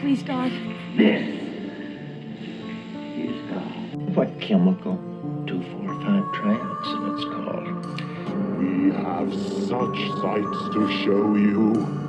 Please, God. This is God. What chemical? 245 trioxin, it's called. We have such sights to show you.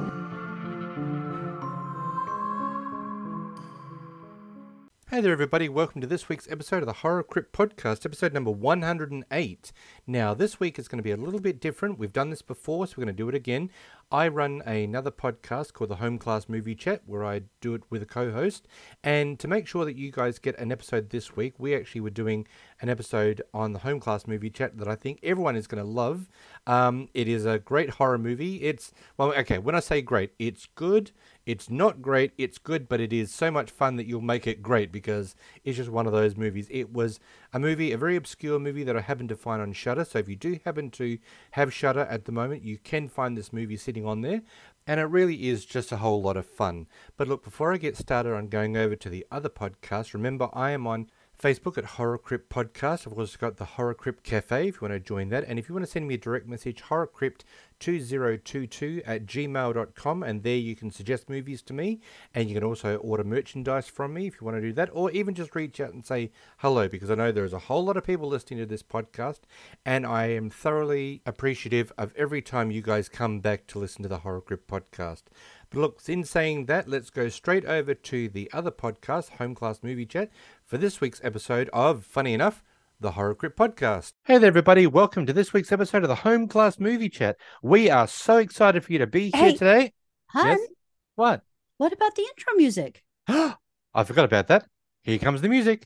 Hey there, everybody. Welcome to this week's episode of the Horror Crypt Podcast, episode number 108. Now, this week is going to be a little bit different. We've done this before, so we're going to do it again. I run another podcast called the Home Class Movie Chat, where I do it with a co host. And to make sure that you guys get an episode this week, we actually were doing an episode on the Home Class Movie Chat that I think everyone is going to love. Um, it is a great horror movie. It's, well, okay, when I say great, it's good. It's not great, it's good, but it is so much fun that you'll make it great because it's just one of those movies. It was a movie, a very obscure movie that I happened to find on Shudder. So if you do happen to have Shudder at the moment, you can find this movie sitting on there. And it really is just a whole lot of fun. But look, before I get started on going over to the other podcast, remember I am on Facebook at Horror Crypt Podcast. I've also got the Horror Crypt Cafe if you want to join that. And if you want to send me a direct message, horrorcrypt2022 at gmail.com. And there you can suggest movies to me. And you can also order merchandise from me if you want to do that. Or even just reach out and say hello because I know there is a whole lot of people listening to this podcast. And I am thoroughly appreciative of every time you guys come back to listen to the Horror Crypt Podcast. But look, in saying that, let's go straight over to the other podcast, Home Class Movie Chat, for this week's episode of, funny enough, the Horror Crypt Podcast. Hey there, everybody. Welcome to this week's episode of the Home Class Movie Chat. We are so excited for you to be here today. Hun, Yes? What? what about the intro music? I forgot about that. Here comes the music.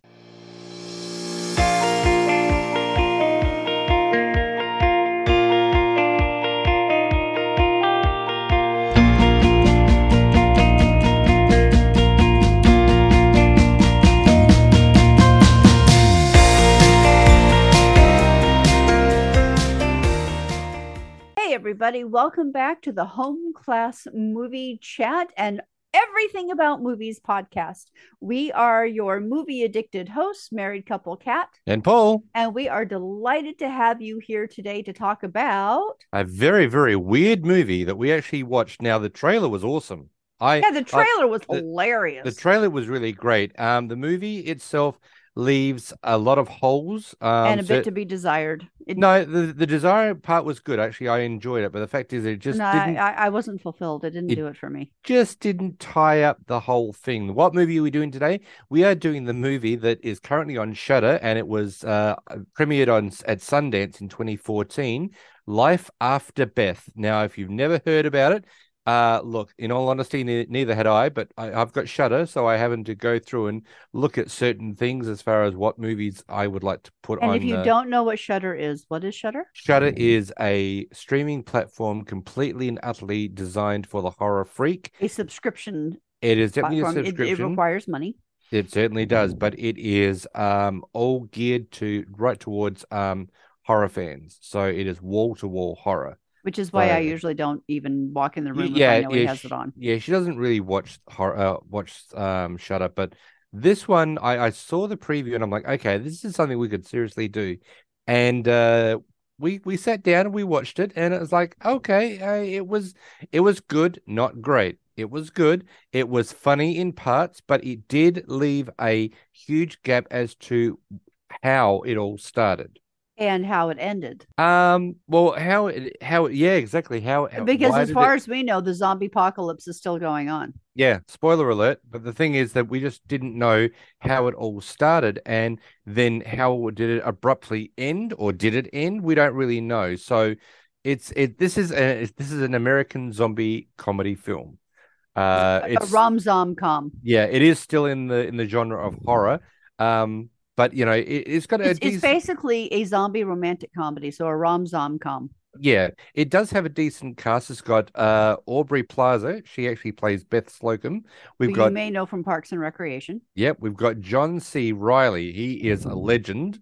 Everybody, welcome back to the Home Class Movie Chat and Everything About Movies podcast. We are your movie addicted hosts, Married Couple Cat, And Paul, and we are delighted to have you here today to talk about. a very, very weird movie that we actually watched. Now, the trailer was awesome. I Yeah, the trailer was the- hilarious. The trailer was really great. Um, the movie itself leaves a lot of holes. Um, and a so- bit to be desired. It, no, the the desire part was good. Actually, I enjoyed it. But the fact is, it just no, didn't I, I wasn't fulfilled. It didn't It- do it for me. just didn't tie up the whole thing. What movie are we doing today? We are doing the movie that is currently on Shudder, and it was uh, premiered on at Sundance in 2014. Life After Beth. Now, if you've never heard about it, uh, look. In all honesty, ne- neither had I, but I, I've got Shudder, so I haven't to go through and look at certain things as far as what movies I would like to put And on. if you uh, don't know what Shudder is, what is Shutter? Shudder is a streaming platform completely and utterly designed for the horror freak. A subscription It is definitely a platform. It, it requires money. It certainly does, but it is um all geared to right towards um horror fans. So it is wall to wall horror. Which is why I usually don't even walk in the room yeah, if I know he has sh- it on. Yeah, she doesn't really watch horror uh, watch um Shut Up, but this one I, I saw the preview and I'm like, okay, this is something we could seriously do. And uh we we sat down and we watched it and it was like, okay, uh, it was it was good, not great. It was good. It was funny in parts, but it did leave a huge gap as to how it all started. And how it ended. Um, well, how it, how it, yeah, exactly. How, how- Because as far it- as we know, the zombie apocalypse is still going on. yeah, spoiler alert. But the thing is that we just didn't know how it all started, and then how did it abruptly end, or did it end? We don't really know. So, it's it. This is a this is an American zombie comedy film. Uh, a it's rom zom com. yeah, it is still in the in the genre of horror. Um, but you know, it, it's got a It's, it's basically a zombie romantic comedy, so a rom zom com. Yeah, it does have a decent cast. It's got uh Aubrey Plaza. She actually plays Beth Slocum. We've who got you may know from Parks and Recreation. yep, we've got John C. Reilly. He is a legend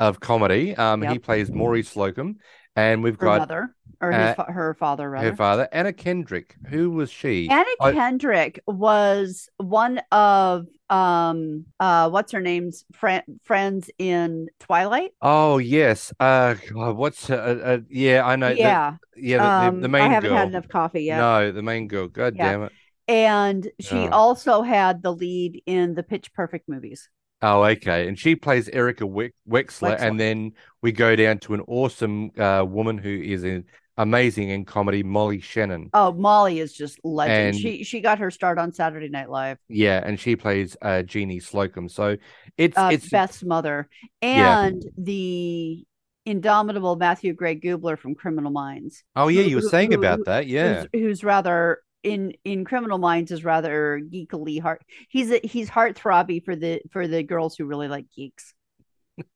of comedy. Um, he plays Maurice Slocum, and we've Her got mother, or his, uh, fa- her father, rather. her father, Anna Kendrick. Who was she? Anna I- Kendrick was one of um uh what's her name's friend friends in Twilight. Oh yes. Uh, God, what's uh, uh, yeah, I know. the- yeah, yeah, the, um, the main I haven't girl. had enough coffee yet. No, the main girl. God Yeah. damn it. and she Oh. also had the lead in the Pitch Perfect movies. Oh, okay. And she plays Erica Wex- Wexler, Wexler. and then we go down to an awesome uh, woman who is in, amazing in comedy, Molly Shannon. Oh, Molly is just legend. And- she she got her start on Saturday Night Live. Yeah, and she plays uh, Jeannie Slocum. So it's Uh, it's Beth's mother Yeah. and the indomitable Matthew Gray Gubler from Criminal Minds. oh yeah, you were who- saying who- about that, yeah. who's, who's rather in in Criminal Minds is rather geekily heart. He's a, he's heartthrobby for the for the girls who really like geeks.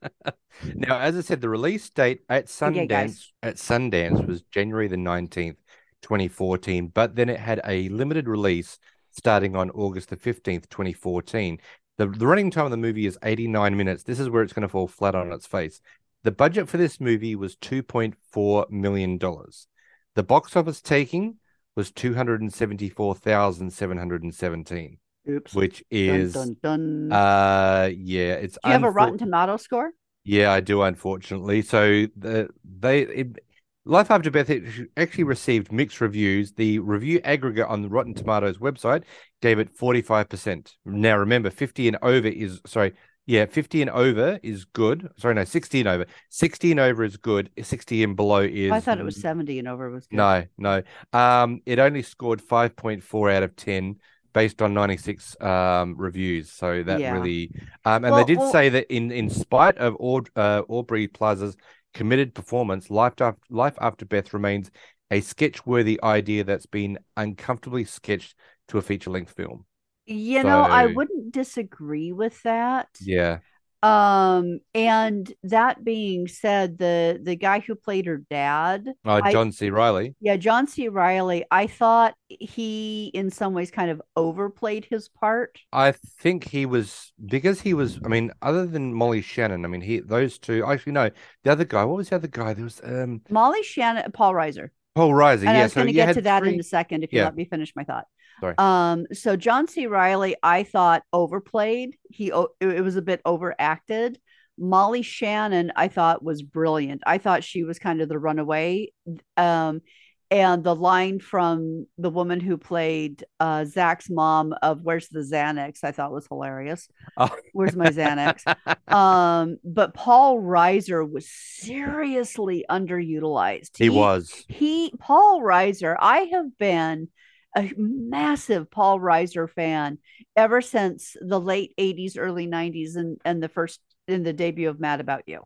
Now, as I said, the release date at Sundance guys. at Sundance was January the nineteenth, twenty fourteen. But then it had a limited release starting on August the fifteenth, twenty fourteen. The the running time of the movie is eighty nine minutes. This is where it's going to fall flat on its face. The budget for this movie was two point four million dollars. The box office taking was two hundred and seventy four thousand seven hundred and seventeen, Oops. which is dun, dun. uh yeah, it's Do you have a Rotten Tomato score? yeah, I do, unfortunately. So the they it, Life After Beth it actually received mixed reviews. The review aggregate on the Rotten Tomatoes website gave it forty five percent. Now remember, fifty and over is sorry, yeah, fifty and over is good. Sorry, no, sixty and over. Sixty and over is good. Sixty and below is. I thought it was seventy and over was good. No, no. Um, it only scored five point four out of ten based on ninety six um reviews. So that Yeah. really, um, and Well- they did well- say that in in spite of Aud- uh, Aubrey Plaza's committed performance, Life After Life After Beth remains a sketch worthy idea that's been uncomfortably sketched to a feature length film. You know, I wouldn't disagree with that. Yeah, Um, and that being said, the the guy who played her dad, uh, John C. Reilly. yeah, John C. Reilly, I thought he in some ways kind of overplayed his part. I think he was because he was. I mean, other than Molly Shannon, I mean, he those two. Actually, no, the other guy. What was the other guy? There was um Molly Shannon, Paul Reiser. Paul Reiser. And yeah, I was so going to get to that in a second if you Yeah. let me finish my thought. Sorry. Um, so John C. Reilly, I thought overplayed. He it was a bit overacted. Molly Shannon, I thought was brilliant. I thought she was kind of the runaway. Um, and the line from the woman who played uh, Zach's mom of "Where's the Xanax?" I thought was hilarious. Oh. Where's my Xanax? um, but Paul Reiser was seriously underutilized. he was. he Paul Reiser, I have been a massive Paul Reiser fan ever since the late 80s, early 90s, and, and the first in the debut of Mad About You.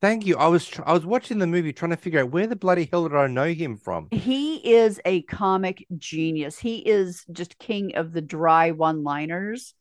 Thank you. I was tr- I was watching the movie trying to figure out where the bloody hell did I know him from? He is a comic genius. He is just king of the dry one-liners.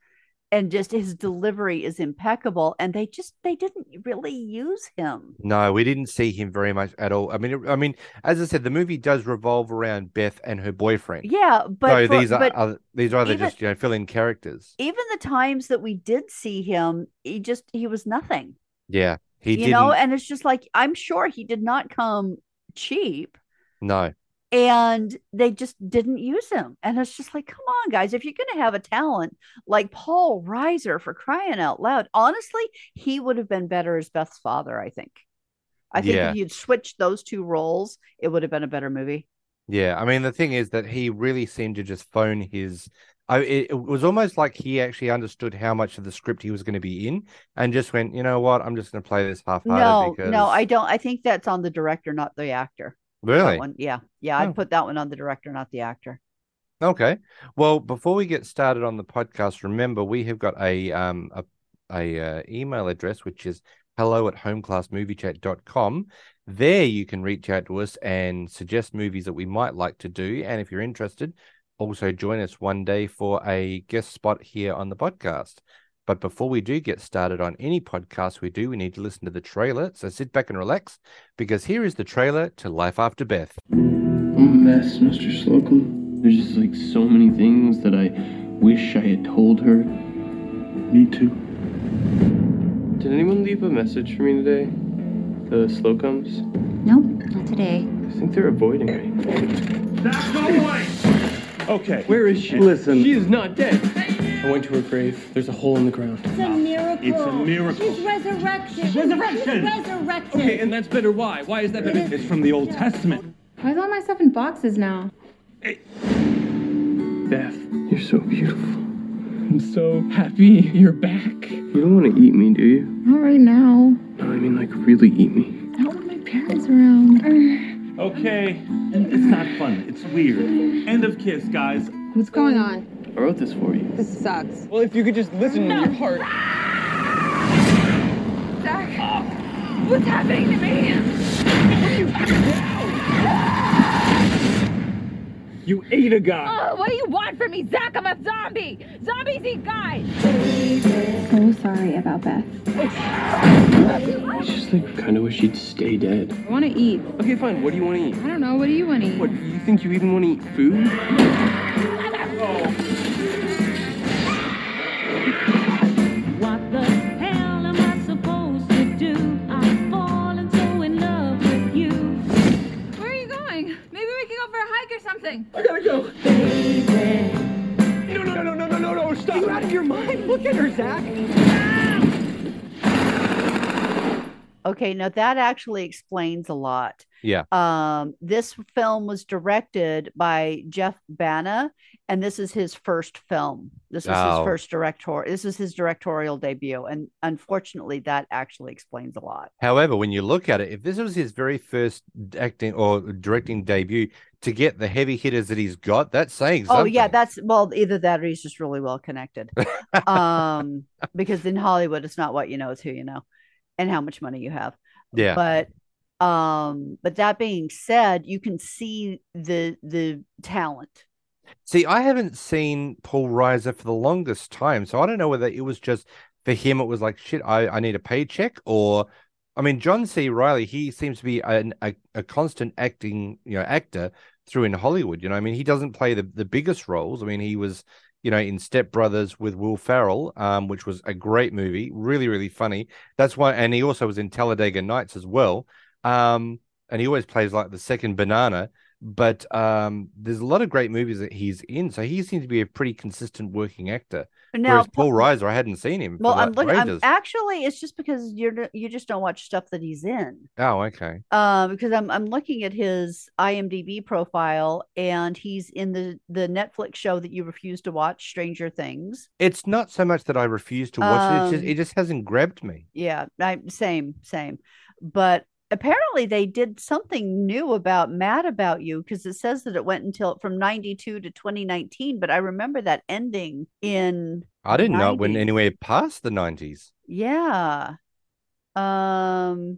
And just his delivery is impeccable. And they just they didn't really use him. No, we didn't see him very much at all. I mean, it- I mean, as I said, the movie does revolve around Beth and her boyfriend. Yeah, but so for- these are but other, these are even- just you know fill-in characters. even the times that we did see him, he just he was nothing. Yeah, he you didn't. know and it's just like i'm sure he did not come cheap no, and they just didn't use him and it's just like come on guys if you're going to have a talent like paul reiser for crying out loud honestly he would have been better as beth's father i think i think Yeah. if you'd switched those two roles it would have been a better movie yeah. I mean, the thing is that he really seemed to just phone his. I, it, it was almost like he actually understood how much of the script he was going to be in, and just went, you know what, I'm just going to play this half-hearted no because no i don't i think that's on the director not the actor really one yeah yeah Oh. i'd put that one on the director not the actor Okay. Well, before we get started on the podcast, remember we have got a um a, a uh, email address which is hello at homeclassmoviechat.com. There you can reach out to us and suggest movies that we might like to do. And if you're interested, also join us one day for a guest spot here on the podcast. But before we do get started on any podcast we do, we need to listen to the trailer. So sit back and relax because here is the trailer to Life After Beth. I'm a mess, Mr. Slocum. There's just like so many things that I wish I had told her. Me too. Did anyone leave a message for me today? The Slocums? Nope, not today. I think they're avoiding me. That's no way! Okay. Where is she? Listen. She is not dead. I went to her grave. There's a hole in the ground. It's a miracle. It's a miracle. She's resurrected. Resurrection. She's resurrected. Okay, and that's better. Why? Why is that better? is- It's from the Old Testament. Why is all my stuff in boxes now? Beth, You're so beautiful. I'm so happy you're back. You don't want to eat me, do you? Not right now. No, I mean, like, really eat me. I don't with my parents around. Okay, it's not fun. It's weird. End of kiss, guys. What's going on? I wrote this for you. This sucks. Well, if you could just listen to your heart. Zach, what's happening to me? You ate a guy. Oh, what do you want from me, Zach? I'm a zombie. Zombies eat guys. So sorry about Beth. I just, like, kind of wish she'd stay dead. I want to eat. Okay, fine. What do you want to eat? I don't know. What do you want to eat? What, do you think you even want to eat food? What something. I gotta go. No, no, no, no, no, no, no, stop. Are you out of your mind? Look at her, Zach. Okay, now that actually explains a lot. Yeah. Um, this film was directed by Jeff Baena, and this is his first film. This is Oh. his first director. This is his directorial debut, and unfortunately, that actually explains a lot. However, when you look at it, if this was his very first acting or directing debut, to get the heavy hitters that he's got, that's saying something. Oh yeah, that's well, either that or he's just really well connected. um, because in Hollywood, it's not what you know, it's who you know, and how much money you have. yeah. but um but that being said you can see the the talent See, I haven't seen Paul Reiser for the longest time, so I don't know whether it was just for him. It was like shit. I, I need a paycheck, or I mean, John C. Reilly. He seems to be an, a a constant acting you know actor through in Hollywood. You know, I mean, he doesn't play the the biggest roles. I mean, he was you know in Step Brothers with Will Ferrell, um, which was a great movie, really really funny. That's why, and he also was in Talladega Nights as well. Um, and he always plays like the second banana but um, there's a lot of great movies that he's in, so he seems to be a pretty consistent working actor. now Whereas Paul Reiser, I hadn't seen him. well i'm looking I'm, actually it's just because you're you just don't watch stuff that he's in Oh, okay. um because i'm i'm looking at his imdb profile and he's in the the netflix show that you refuse to watch stranger things It's not so much that I refuse to watch it; it's just Um, it just hasn't grabbed me. yeah I, same same but apparently they did something new about mad about you because it says that it went until from 92 to 2019 but i remember that ending in I didn't know it went anywhere past the '90s. yeah um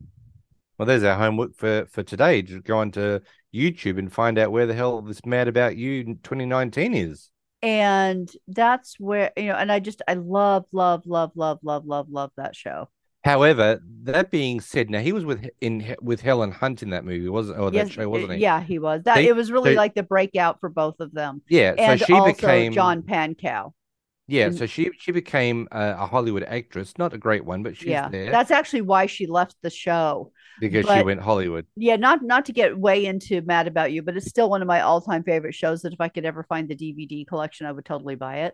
Well, there's our homework for for today. Just go onto YouTube and find out where the hell this Mad About You 2019 is. and that's where you know and i just i love love love love love love love that show However, that being said, now he was with in with Helen Hunt in that movie, wasn't? Or that yes show, wasn't uh, he? yeah he was that See? it was really So- like the breakout for both of them Yeah. and so she also became john pankow Yeah, And- so she she became a, a Hollywood actress, not a great one, but she's yeah there that's actually why she left the show because she went Hollywood. yeah not not to get way into mad about you but it's still one of my all-time favorite shows that if i could ever find the dvd collection i would totally buy it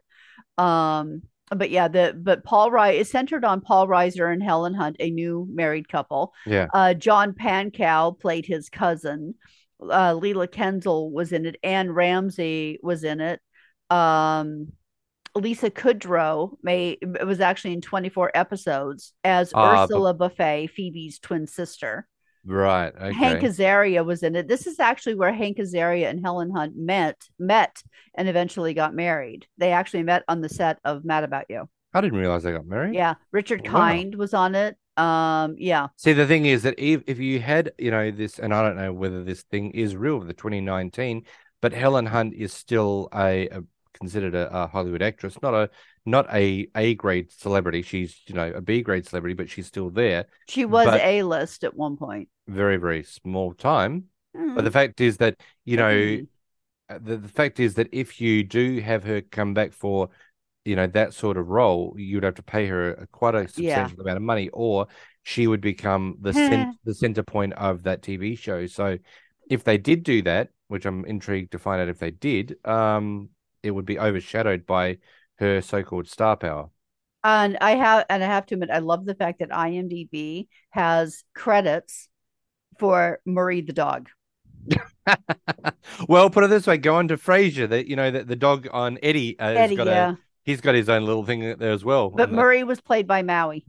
um but yeah the but paul Ry is centered on paul reiser and helen hunt a new married couple Yeah. uh john pankow played his cousin uh leila kenzle was in it anne ramsay was in it um Lisa Kudrow may was actually in 24 episodes as but- Ursula Buffay, Phoebe's twin sister. Right. Okay. Hank Azaria was in it. This is actually where Hank Azaria and Helen Hunt met met and eventually got married. They actually met on the set of Mad About You. I didn't realize they got married. Yeah, Richard Wow. Kind was on it. Um, yeah, See, the thing is that if if you had, you know, this, and I don't know whether this thing is real, the 2019, but Helen Hunt is still a, a considered a, a Hollywood actress, not a not a A grade celebrity. She's you know a B grade celebrity, but she's still there. she was a list at one point. Very very small time. But the Mm, fact is that you know mm. the, the fact is that if you do have her come back for you know that sort of role you'd have to pay her a, quite a substantial amount of money or she would become the cent- the center point of that tv show so if they did do that which i'm intrigued to find out if they did um it would be overshadowed by her so-called star power And I have and I have to admit, I love the fact that IMDb has credits for Murray the dog. well, put it this way: go on to Frasier. That you know that the dog on Eddie, uh, has Eddie, got yeah. a he's got his own little thing there as well. But uh, Murray was played by Maui.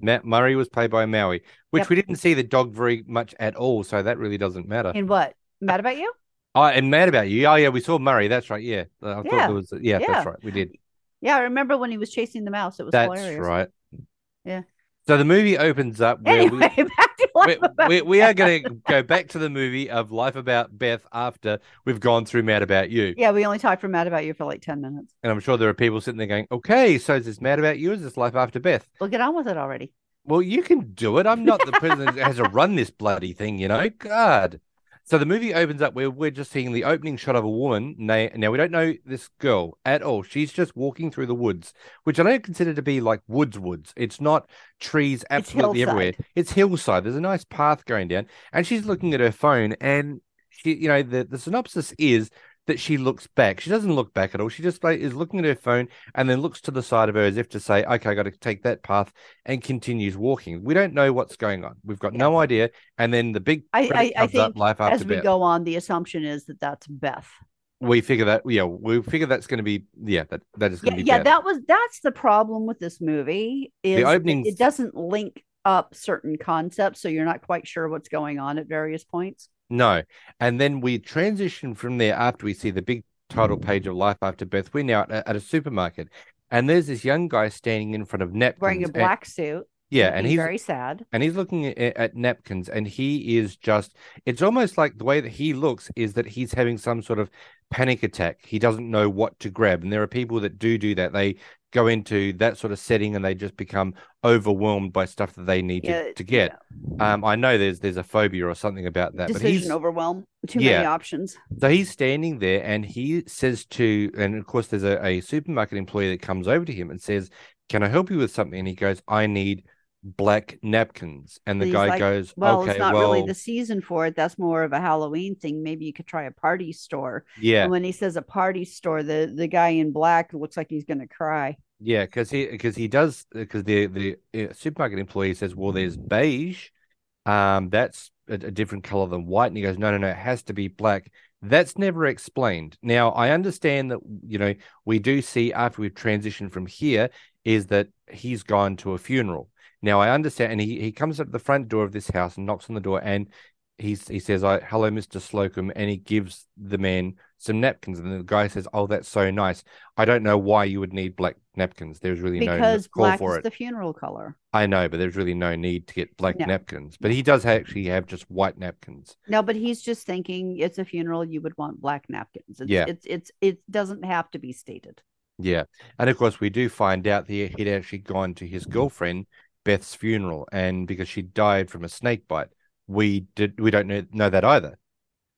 Matt Murray was played by Maui, which Yep. we didn't see the dog very much at all, so that really doesn't matter. In what? Mad about you? Oh, and mad about you. Oh, yeah, we saw Murray. That's right. Yeah, I thought Yeah. there was. Yeah, Yeah. that's right. We did. Yeah, I remember when he was chasing the mouse. It was That's hilarious. right. Yeah. So the movie opens up where Anyway, back to we, life we, we, we are going to go back to the movie of Life About Beth after we've gone through Mad About You. Yeah, we only talked for Mad About You for like 10 minutes. And I'm sure there are people sitting there going, okay, so is this Mad About You? Or is this Life After Beth? We'll get on with it already. Well, you can do it. I'm not the person that has to run this bloody thing, you know? God. So the movie opens up where we're just seeing the opening shot of a woman. Now, now we don't know this girl at all. She's just walking through the woods, which I don't consider to be like woods woods. It's not trees absolutely everywhere. It's hillside. There's a nice path going down, and she's looking at her phone, and she, you know, the the synopsis is that she looks back. She doesn't look back at all. She just like, is looking at her phone and then looks to the side of her as if to say, "Okay, I got to take that path," and continues walking. We don't know what's going on. We've got no idea. And then the big I, I, I think as we Beth. go on, the assumption is that that's Beth. We figure that yeah, we figure that's going to be yeah, that that is going Yeah, to be yeah, Beth. that was that's the problem with this movie is that openings- it doesn't link up certain concepts, so you're not quite sure what's going on at various points. No. And then we transition from there after we see the big title mm. page of Life After Beth. We're now at a, at a supermarket. And there's this young guy standing in front of napkins. Wearing a and- black suit. Yeah, and he's very sad. and he's looking at, at napkins and he is just it's almost like the way that he looks is that he's having some sort of panic attack he doesn't know what to grab and there are people that do do that they go into that sort of setting and they just become overwhelmed by stuff that they need Yeah, to, to get um i know there's there's a phobia or something about that but he's Decision overwhelm. Too Yeah. many options. so he's standing there and he says to, and of course, there's a, a supermarket employee that comes over to him and says, Can I help you with something? And he goes, I need black napkins. And the He's guy like, goes, Well, Okay, it's not well, really the season for it. That's more of a Halloween thing. Maybe you could try a party store. yeah, And when he says a party store, the the guy in black looks like he's gonna cry. yeah, because he because he does because the the uh, supermarket employee says, Well, there's beige. Um, that's a, a different color than white. And he goes, No, no, no, it has to be black. That's never explained. Now, I understand that, you know, we do see after we've transitioned from here is that he's gone to a funeral. Now, I understand, and he, he comes up to the front door of this house and knocks on the door, and he's, he says, I, Hello, Mr. Slocum, and he gives the man some napkins. And the guy says, Oh, that's so nice. I don't know why you would need black napkins. There's really no Because call black for is it. the funeral color. I know, but there's really no need to get black No. napkins. But he does actually have just white napkins. No, but he's just thinking it's a funeral. You would want black napkins. It's, Yeah. it's it's it doesn't have to be stated. Yeah. And of course, we do find out that he'd actually gone to his girlfriend, Beth's funeral, and because she died from a snake bite. We did we don't know, know that either.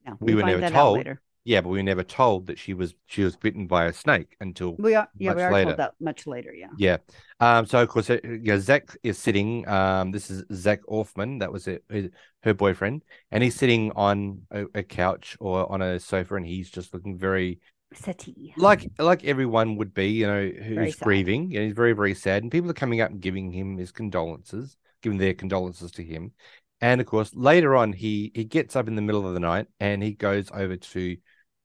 No, We were never told. Yeah, but we were never told that she was she was bitten by a snake until We are yeah, we are later. told that much later. Yeah. Yeah. Um. So of course, uh, you know, Zach is sitting. Um. This is Zach Orfman. That was it, her- her boyfriend, and he's sitting on a, a couch or on a sofa, and he's just looking very Like like everyone would be. You know, who's grieving. And he's very very sad, and people are coming up and giving him his condolences, giving their condolences to him. And of course, later on, he he gets up in the middle of the night and he goes over to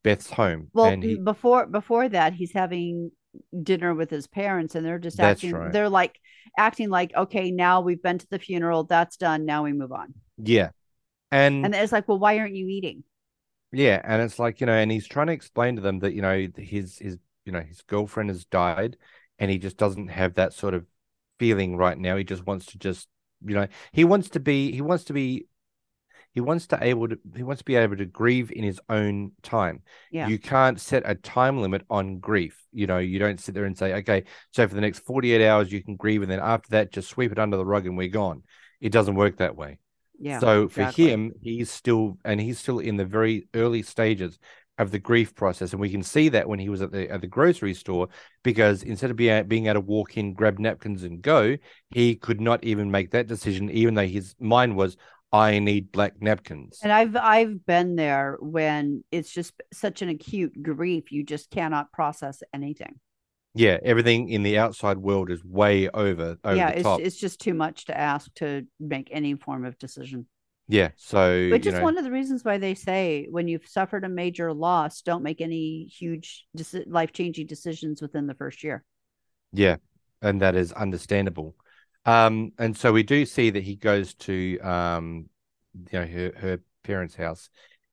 Beth's home. Well, and he, before before that, he's having dinner with his parents, and they're just acting. right. They're like acting like, okay, now we've been to the funeral. That's done. Now we move on. yeah, and And it's like, well, why aren't you eating? Yeah, and it's like, you know, and he's trying to explain to them that, you know, his his you know, his girlfriend has died and he just doesn't have that sort of feeling right now. He just wants to just, you know, he wants to be he wants to be he wants to able to he wants to be able to grieve in his own time. Yeah. You can't set a time limit on grief. You know, you don't sit there and say, okay, so for the next 48 hours you can grieve and then after that just sweep it under the rug and we're gone. It doesn't work that way. Yeah. So exactly. for him, he's still and he's still in the very early stages of the grief process, and we can see that when he was at the at the grocery store because instead of being being able to walk in, grab napkins, and go, he could not even make that decision, even though his mind was, "I need black napkins." And I've I've been there when it's just such an acute grief, you just cannot process anything. Yeah, everything in the outside world is way over over yeah, the it's it's just too much to ask to make any form of decision. Yeah. So Which is know, one of the reasons why they say when you've suffered a major loss, don't make any huge deci- life changing decisions within the first year. Yeah, and that is understandable. Um, and so we do see that he goes to um, you know, her her parents' house,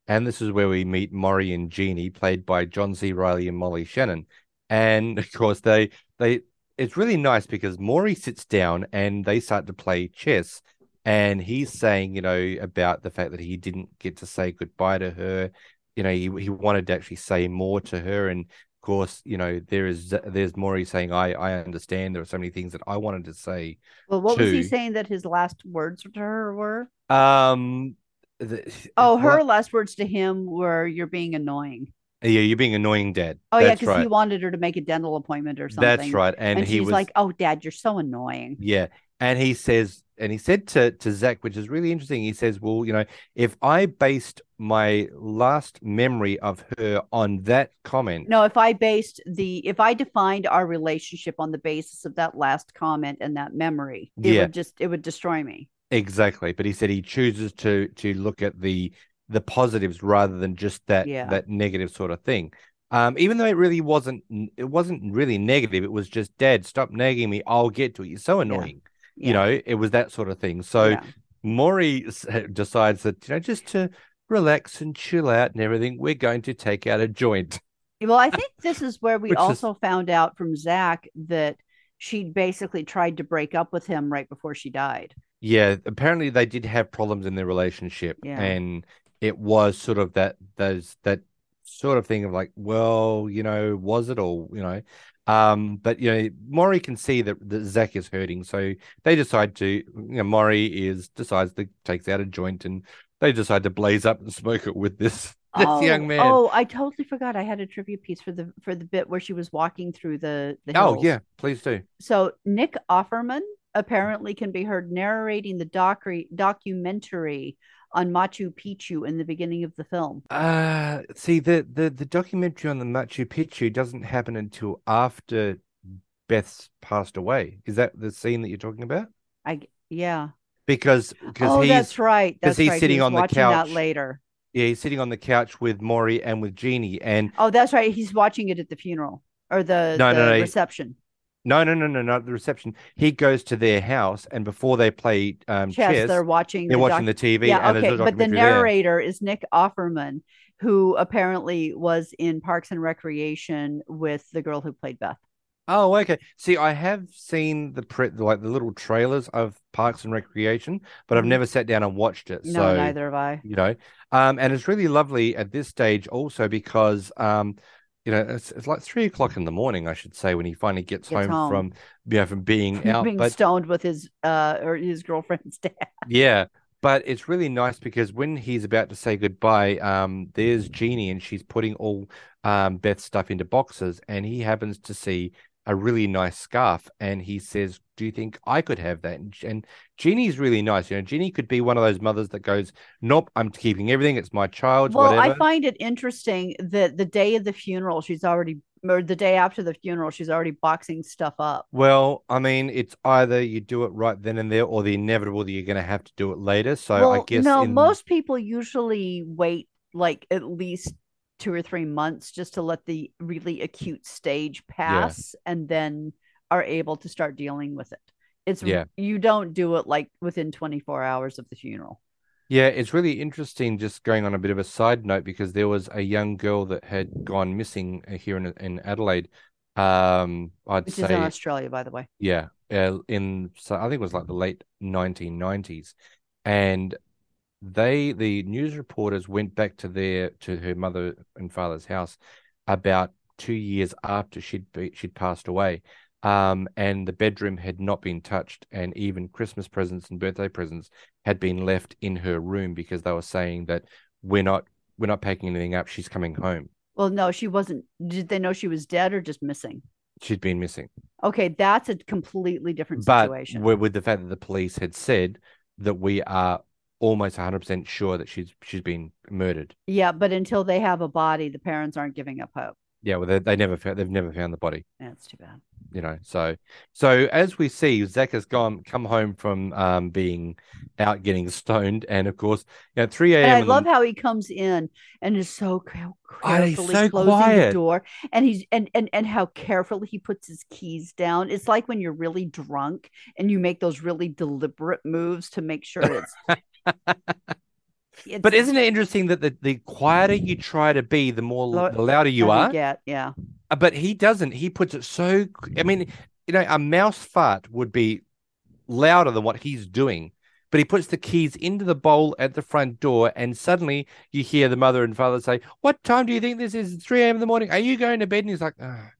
and this is where we meet Maury and Jeannie, played by John C. Reilly and Molly Shannon. And of course, they they it's really nice because Maury sits down and they start to play chess, and he's saying, you know, about the fact that he didn't get to say goodbye to her. You know, he he wanted to actually say more to her, and of course, you know, there is there's Maury saying, "I I understand. There are so many things that I wanted to say." Well, what was he saying that his last words to her were? Um, the, Oh, her what- last words to him were, "You're being annoying." Yeah, you're being annoying, Dad. Oh yeah, because right. he wanted her to make a dental appointment or something. That's right, and, And, he she's was like, "Oh, Dad, you're so annoying." Yeah. And he says, and he said to, to Zach, which is really interesting, he says, Well, you know, if I based my last memory of her on that comment, No, if I based the, if I defined our relationship on the basis of that last comment and that memory, it Yeah. would just, it would destroy me. exactly. But he said he chooses to to look at the the positives rather than just that Yeah. that negative sort of thing. Um, even though it really wasn't it wasn't really negative, it was just Dad, stop nagging me, I'll get to it. You're so annoying. You Yeah. know, it was that sort of thing. So Yeah. Maury decides that, you know, just to relax and chill out and everything, we're going to take out a joint. Well, I think this is where we Which is- also found out from Zach that she'd basically tried to break up with him right before she died. Yeah, apparently they did have problems in their relationship, Yeah. and it was sort of that those that sort of thing of like, well, you know, was it all, you know? Um, but you know, Maury can see that, that Zach is hurting, so they decide to, you know, Maury is decides to takes out a joint and they decide to blaze up and smoke it with this this oh, young man. Oh, I totally forgot. I had a trivia piece for the for the bit where she was walking through the the Oh, yeah, please do. So Nick Offerman apparently can be heard narrating the docu- documentary on Machu Picchu in the beginning of the film. Uh see the the the documentary on the Machu Picchu doesn't happen until after Beth's passed away. Is that the scene that you're talking about? I yeah. Because because Oh, he's that's right. 'cause That's he's right. Sitting was on the couch. that later. yeah, he's sitting on the couch with Maury and with Jeannie and Oh, that's right. He's watching it at the funeral or the, No, the no, no, reception. No no no no not the reception. He goes to their house and before they play um Chess, chess, they're watching. they're the watching doc- the TV Yeah, okay. But the narrator is Nick Offerman, who apparently was in Parks and Recreation with the girl who played Beth. Oh, okay. See, I have seen the pre like the little trailers of Parks and Recreation, but I've Mhm. never sat down and watched it. No, so neither have I. you know um and it's really lovely at this stage also because um you know it's, it's like three o'clock in the morning i should say when he finally gets, Gets home, home. from you know from being out Being but stoned with his uh or his girlfriend's dad. yeah but it's really nice because when he's about to say goodbye um there's jeannie and she's putting all um beth's stuff into boxes and he happens to see a really nice scarf and he says do you think i could have that and, and jeannie's really nice you know jeannie could be one of those mothers that goes nope i'm keeping everything it's my child Well, whatever I find it interesting that the day of the funeral, she's already or the day after the funeral, she's already boxing stuff up. Well, I mean, it's either you do it right then and there, or the inevitable that you're going to have to do it later. So I guess no, in- most people usually wait like at least two or three months just to let the really acute stage pass and then are able to start dealing with it. It's Yeah. you don't do it like within 24 hours of the funeral. yeah, it's really interesting. Just going on a bit of a side note, because there was a young girl that had gone missing uh, here in in Adelaide. Um, I'd Which is in say Australia, by the way. yeah, uh, in so I think it was like the late 1990s, and they the news reporters went back to their to her mother and father's house about two years after she'd be, she'd passed away. Um, and the bedroom had not been touched, and even Christmas presents and birthday presents had been left in her room because they were saying that we're not we're not packing anything up. She's coming home. Well, no, she wasn't. Did they know she was dead or just missing? She'd been missing. Okay, that's a completely different but situation. with, with the fact that the police had said that we are almost 100% sure that she's she's been murdered. Yeah, but until they have a body, the parents aren't giving up hope. Yeah, well, they, they never found, they've never found the body. That's too bad. you know, so so as we see, Zach has gone come home from um being out getting stoned, and of course, you know, three a.m. And I in the- love how he comes in and is so Oh, carefully so closing quiet. the door, and he's and and and how carefully he puts his keys down. It's like when you're really drunk and you make those really deliberate moves to make sure it's. But isn't it interesting that the, the quieter you try to be, the more Lo- the louder you are? get? Yeah, Uh, But he doesn't. He puts it so. I mean, you know, a mouse fart would be louder than what he's doing. But he puts the keys into the bowl at the front door, and suddenly you hear the mother and father say, "What time do you think this is? It's three a.m. in the morning. Are you going to bed?" And he's like, "Ah,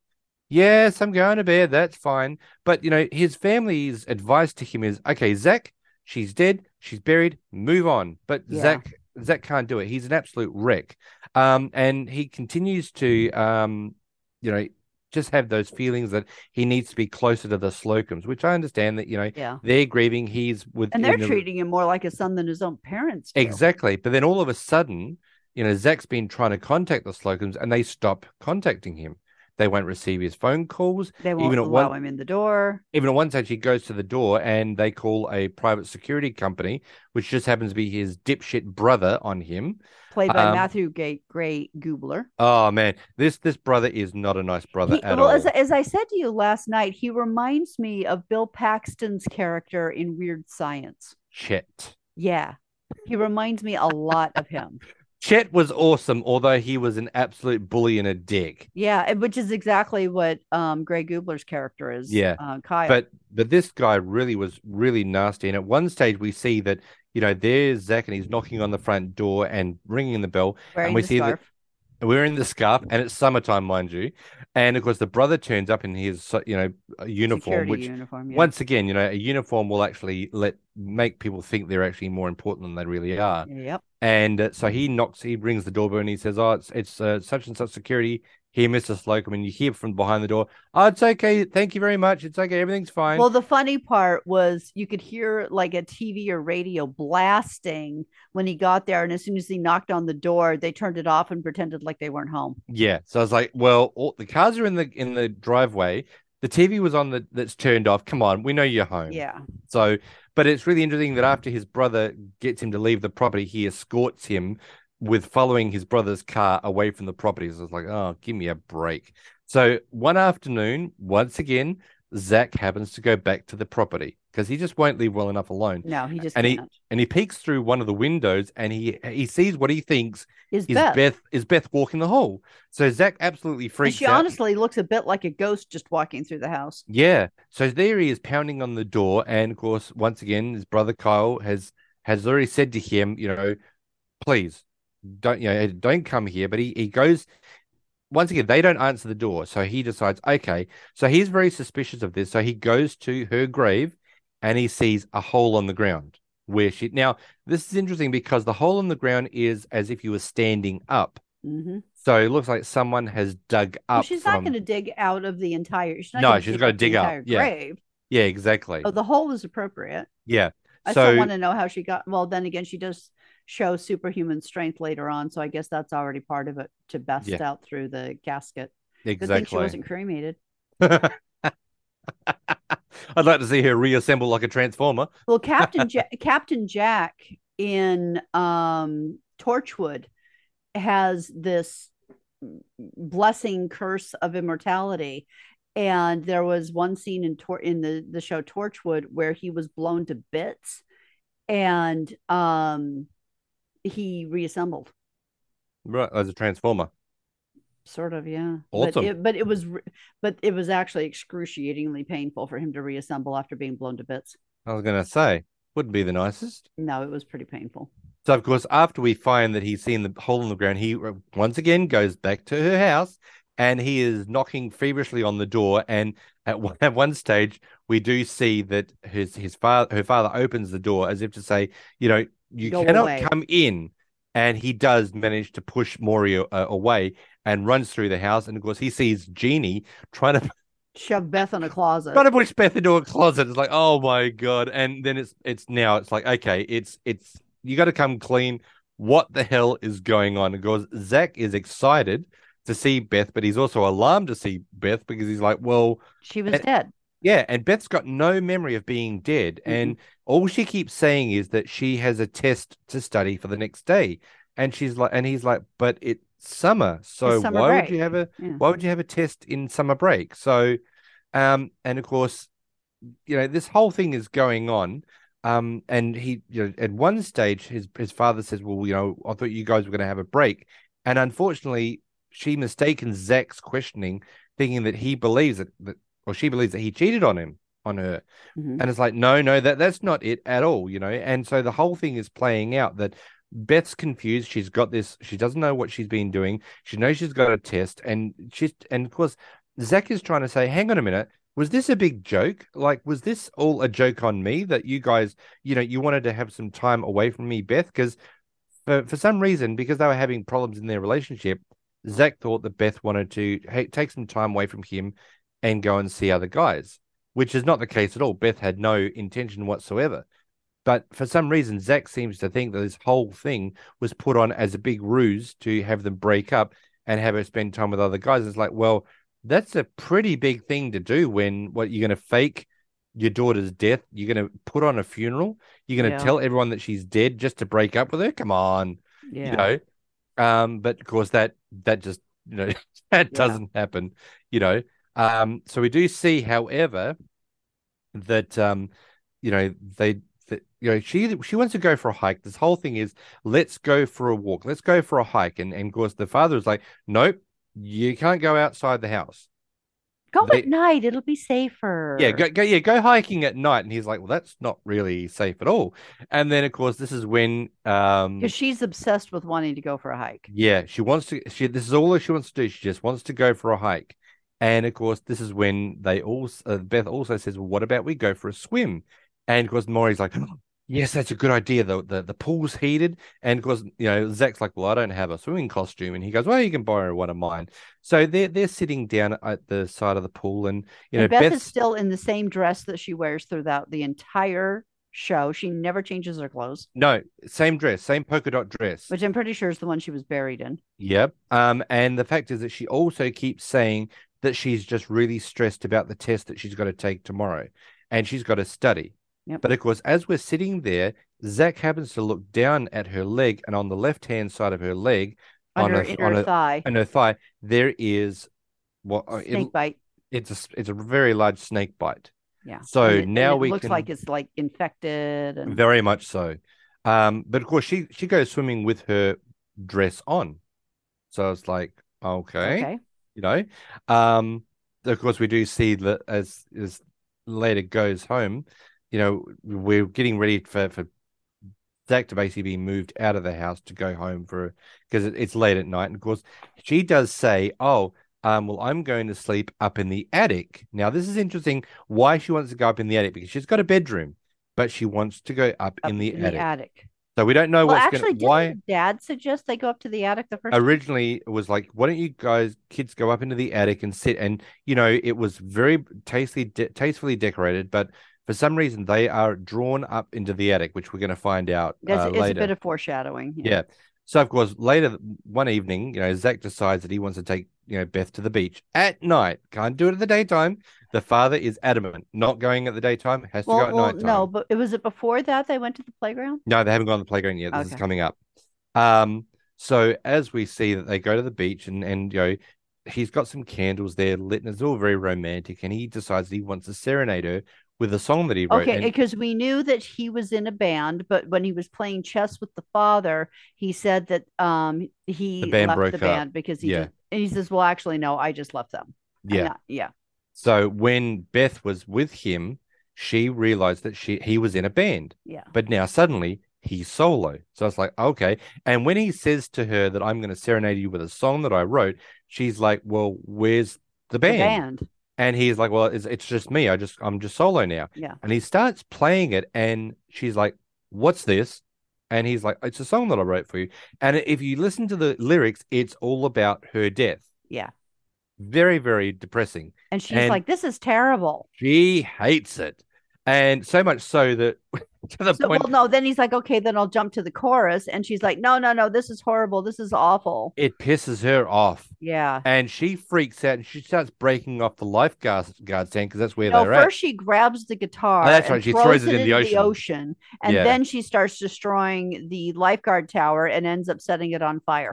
"Yes, I'm going to bed. That's fine." But you know, his family's advice to him is, "Okay, Zach, she's dead. She's buried. Move on." But Yeah. Zach, Zach can't do it. He's an absolute wreck. Um, and he continues to, um, you know, just have those feelings that he needs to be closer to the Slocums, which I understand that you know yeah, they're grieving. He's with and they're the- treating him more like a son than his own parents. do. exactly. But then all of a sudden, you know, Zach's been trying to contact the Slocums, and they stop contacting him. They won't receive his phone calls. They won't even at allow one, him in the door. even at one stage, he goes to the door, and they call a private security company, which just happens to be his dipshit brother on him. Played by Um, Matthew Gay, Gray Gubler. Oh man, this this brother is not a nice brother He, at well, all. as, as I said to you last night, he reminds me of Bill Paxton's character in Weird Science. Chet. Yeah, he reminds me a lot of him. Chet was awesome, although he was an absolute bully and a dick. Yeah, which is exactly what um, Gray Gubler's character is. Yeah, uh, Kyle. But but this guy really was really nasty. And at one stage, we see that you know there's Zach and he's knocking on the front door and ringing the bell, wearing and we see scarf. that wearing the scarf, and it's summertime, mind you. And of course, the brother turns up in his you know uniform, Security which uniform. Yeah. once again, you know, a uniform will actually let make people think they're actually more important than they really are. Yep. And uh, so he knocks, he rings the doorbell and he says, "Oh, it's it's uh, such and such security here, Mister Slocum." And you hear from behind the door, "Oh, it's okay. Thank you very much. It's okay. Everything's fine." Well, the funny part was you could hear like a TV or radio blasting when he got there, and as soon as he knocked on the door, they turned it off and pretended like they weren't home. yeah. So I was like, "Well, all, the cars are in the in the driveway. The TV was on the that's turned off. Come on, we know you're home." Yeah. So, but it's really interesting that after his brother gets him to leave the property, he escorts him with following his brother's car away from the property. So was like, oh, give me a break. So one afternoon, once again, Zach happens to go back to the property because he just won't leave well enough alone. No, he just and he can't. and he peeks through one of the windows and he he sees what he thinks Is is Beth. Beth. is Beth walking the hall. So Zach absolutely And freaks she out. honestly looks a bit like a ghost just walking through the house. Yeah. So there he is pounding on the door, and of course, once again, his brother Kyle has has already said to him, you know, please don't you know don't come here. But he he goes once again. They don't answer the door, so he decides, okay. So he's very suspicious of this. So he goes to her grave, and he sees a hole on the ground where she. Now this is interesting because the hole in the ground is as if you were standing up. hmm So it looks like someone has dug up. Well, she's not going to dig out of the entire. She's No, she's dig gotta dig up, yeah. Grave. Yeah, exactly. Oh, the hole is appropriate. Yeah. I so still want to know how she got. Well, then again, she does show superhuman strength later on, so I guess that's already part of it to bust Yeah. out through the casket. Good thing she wasn't cremated. I'd like to see her reassemble like a transformer. Well, Captain ja- Captain Jack in um, Torchwood has this blessing curse of immortality, and there was one scene in Tor- in the the show Torchwood where he was blown to bits, and um, he reassembled. Right, as a transformer. Sort of, yeah. Awesome. But it, but it was, but it was actually excruciatingly painful for him to reassemble after being blown to bits. I was gonna say, wouldn't be the nicest. No, it was pretty painful. So of course, after we find that he's seen the hole in the ground, he uh, once again goes back to her house and he is knocking feverishly on the door. And at one, at one stage, we do see that his his father her father opens the door as if to say, you know, you Go cannot away. come in. And he does manage to push Maury uh, away and runs through the house. And of course, he sees Jeannie trying to Shove Beth in a closet. trying to push Beth into a closet. It's like, oh my god! And then it's it's now it's like, okay, it's it's you got to come clean. What the hell is going on? Because Zach is excited to see Beth, but he's also alarmed to see Beth because he's like, well, She was And- dead. Yeah, and Beth's got no memory of being dead, and all she keeps saying is that she has a test to study for the next day, and she's like, and he's like, but it's summer, so summer why would you have a Yeah. why would you have a test in summer break? So, um, and of course, you know, this whole thing is going on. Um, and he, you know, at one stage, his his father says, "Well, you know, I thought you guys were going to have a break," and unfortunately, she mistaken Zach's questioning, thinking that he believes that, that or she believes that he cheated on him on her, Mhm. and it's like, no, no, that that's not it at all, you know. And so the whole thing is playing out that Beth's confused. She's got this. She doesn't know what she's been doing. She knows she's got a test, and she's and of course Zach is trying to say, hang on a minute. Was this a big joke? Like, was this all a joke on me that you guys, you know, you wanted to have some time away from me, Beth? Because for, for some reason, because they were having problems in their relationship, Zach thought that Beth wanted to hey, take some time away from him and go and see other guys, which is not the case at all. Beth had no intention whatsoever. But for some reason, Zach seems to think that this whole thing was put on as a big ruse to have them break up and have her spend time with other guys. It's like, well, that's a pretty big thing to do when what you're going to fake your daughter's death, you're going to put on a funeral, you're going to Yeah. tell everyone that she's dead just to break up with her. Come on, Yeah. you know. Um, but of course that that just you know that Yeah. doesn't happen, you know. Um, so we do see, however, that um, you know, they that you know, she she wants to go for a hike. This whole thing is let's go for a walk, let's go for a hike. And and of course the father is like, Nope, you can't go outside the house. Go They- at night. It'll be safer. Yeah, go, go yeah, go hiking at night. And he's like, Well, that's not really safe at all. And then of course this is when um Because she's obsessed with wanting to go for a hike. Yeah, she wants to. She this is all that she wants to do. She just wants to go for a hike, and of course, this is when they also uh, Beth also says, "Well, what about we go for a swim?" And of course, Maury's like, "Yes, that's a good idea. The the the pool's heated." And of course, you know, Zach's like, "Well, I don't have a swimming costume," and he goes, "Well, you can borrow one of mine." So they're they're sitting down at the side of the pool, and you know, and Beth Beth's is still in the same dress that she wears throughout the entire show. She never changes her clothes, no same dress, same polka dot dress. which I'm pretty sure is the one she was buried in. Yep. Um, and the fact is that she also keeps saying that she's just really stressed about the test that she's got to take tomorrow and she's got to study. Yep. But of course, as we're sitting there, Zach happens to look down at her leg, and on the left hand side of her leg, On her a, inner on a, thigh. on her thigh, there is what uh, it- Snake bite. it's a it's a very large snake bite. Yeah. So it- now it we looks can like it's like infected and very much so. Um, but of course, she she goes swimming with her dress on, so it's like okay. okay. You know. Um, of course, we do see that as as later goes home, you know, we're getting ready for for Zach to basically be moved out of the house to go home for because it's late at night, and of course, she does say, "Oh." Um, well, I'm going to sleep up in the attic. Now, this is interesting why she wants to go up in the attic because she's got a bedroom, but she wants to go up, Up in the in attic. the attic. So we don't know Well, what's actually, going why dad suggest they go up to the attic the first originally it was like why don't you guys kids go up into the attic and sit and you know it was very tastefully de- tastefully decorated but for some reason they are drawn up into the attic which we're going to find out uh, it's a bit of foreshadowing. yeah. So of course later one evening you know zach decides that he wants to take you know beth to the beach at night can't do it at the daytime the father is adamant not going at the daytime has to go at well nighttime no, but it was it before that they went to the playground? no, they haven't gone to the playground yet. This is coming up. Um, so as we see that they go to the beach and and you know he's got some candles there lit and it's all very romantic and he decides that he wants to serenade her with a song that he wrote. Okay, and- because we knew that he was in a band, but when he was playing chess with the father, he said that um he the band left broke the up. band because he Yeah. And he says, "Well, actually, no, I just left them." Yeah. not- yeah, So when Beth was with him, she realized that she he was in a band. yeah. But now suddenly he's solo. So it's like, okay. And when he says to her that I'm going to serenade you with a song that I wrote, she's like, well, where's the The band? band. And he's like, well, it's, it's just me. I just, I'm just solo now. Yeah. And he starts playing it. And she's like, what's this? And he's like, it's a song that I wrote for you. And if you listen to the lyrics, it's all about her death. Yeah. Very, very depressing. And she's And- like, "This is terrible." She hates it. And so much so that to the So, point well, no, then he's like, okay, then I'll jump to the chorus. And she's like, no, no, no, this is horrible. This is awful. it pisses her off. Yeah. And she freaks out and she starts breaking off the lifeguard guard stand because that's where No, they're first she grabs the guitar. Oh, that's right, she throws it in the into ocean. and Yeah. then she starts destroying the lifeguard tower and ends up setting it on fire.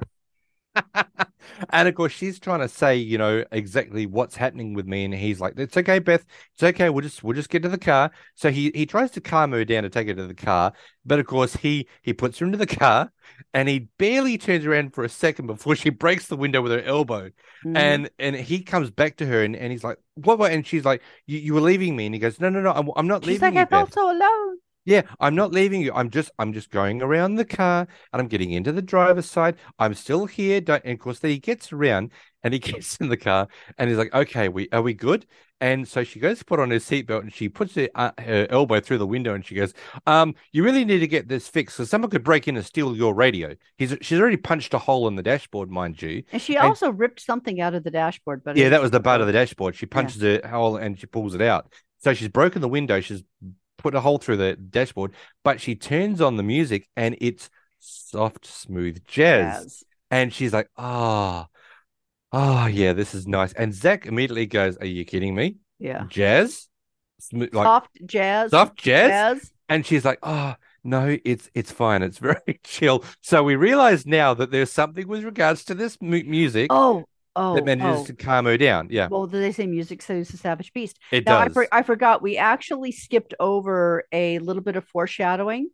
And of course, she's trying to say, you know, exactly what's happening with me. And he's like, It's okay, Beth. It's okay. We'll just we'll just get to the car. So he he tries to calm her down to take her to the car. But of course, he he puts her into the car and he barely turns around for a second before she breaks the window with her elbow. Mhm. And and he comes back to her and, and he's like, What what? And she's like, You you were leaving me. And he goes, No, no, no, I'm, I'm not she's leaving like, you. I felt Beth." so alone. Yeah, I'm not leaving you. I'm just I'm just going around the car and I'm getting into the driver's side. I'm still here. Don't and of course then he gets around and he gets in the car and he's like, okay, we are we good? And so she goes to put on her seatbelt and she puts her, uh, her elbow through the window and she goes, um, you really need to get this fixed because someone could break in and steal your radio. He's she's already punched a hole in the dashboard, mind you. And she And- also ripped something out of the dashboard, but yeah, that was- was the butt of the dashboard. She punches a hole and she pulls it out. So she's broken the window. She's put a hole through the dashboard, but she turns on the music and it's soft, smooth jazz. Jazz. And she's like, ah, oh, yeah, this is nice. And Zach immediately goes, Are you kidding me? Yeah. Jazz? Smooth, like soft jazz. soft jazz? jazz. And she's like, oh, no, it's it's fine. It's very chill. So we realize now that there's something with regards to this mu- music Oh, oh, that manages oh. to calm her down. Yeah, Well, did they say music soothes the savage beast? it now, I, does. for, I forgot. We actually skipped over a little bit of foreshadowing.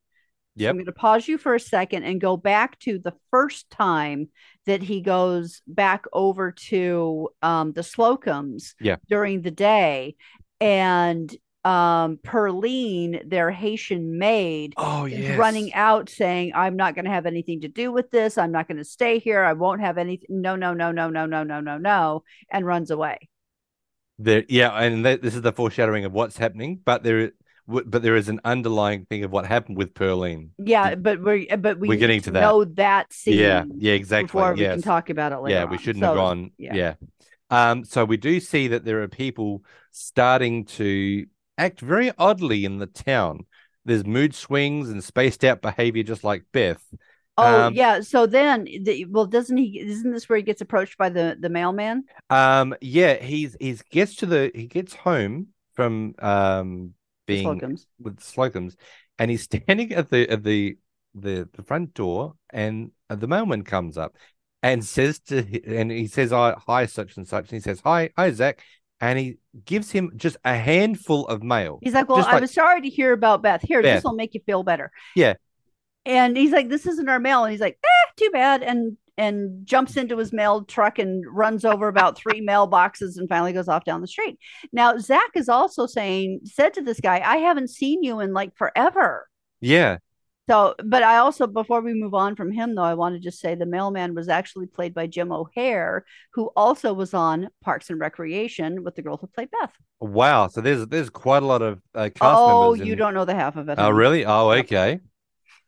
So I'm going to pause you for a second and go back to the first time that he goes back over to um, the Slocums Yeah. during the day. And um, Perline, their Haitian maid, Oh, is yes. running out saying, I'm not going to have anything to do with this. I'm not going to stay here. I won't have anything. No, no, no, no, no, no, no, no, no. And runs away. There, yeah, and that, this is the foreshadowing of what's happening, but there, but there is an underlying thing of what happened with Perline. Yeah, but we're but we We're getting to that. know that scene. Yeah, yeah, exactly. Before we can talk about it later. yeah, we shouldn't So, have gone. yeah. Yeah. Um. So we do see that there are people starting to act very oddly in the town. There's mood swings and spaced out behavior, just like Beth. Oh Um, yeah. So then, the, well, doesn't he? Isn't this where he gets approached by the the mailman? Um. Yeah. He's he's gets to the he gets home from um being Slocums. with Slocums, and he's standing at the at the the the front door, and the mailman comes up and says to and he says, "I hi such and such," and he says, "Hi, hi Zach," and he gives him just a handful of mail. He's like, "Well, Just I like- sorry to hear about Beth. Here, this will make you feel better." Yeah. And he's like, "This isn't our mail," and he's like, "Eh, too bad," and and jumps into his mail truck and runs over about three mailboxes and finally goes off down the street. Now Zach is also saying, said to this guy, "I haven't seen you in like forever." Yeah. So, but I also, before we move on from him, though, I want to just say the mailman was actually played by Jim O'Heir, who also was on Parks and Recreation with the girl who played Beth. Wow. So there's there's quite a lot of uh, cast oh, members. you in- don't know the half of it. Oh, really? Oh, okay.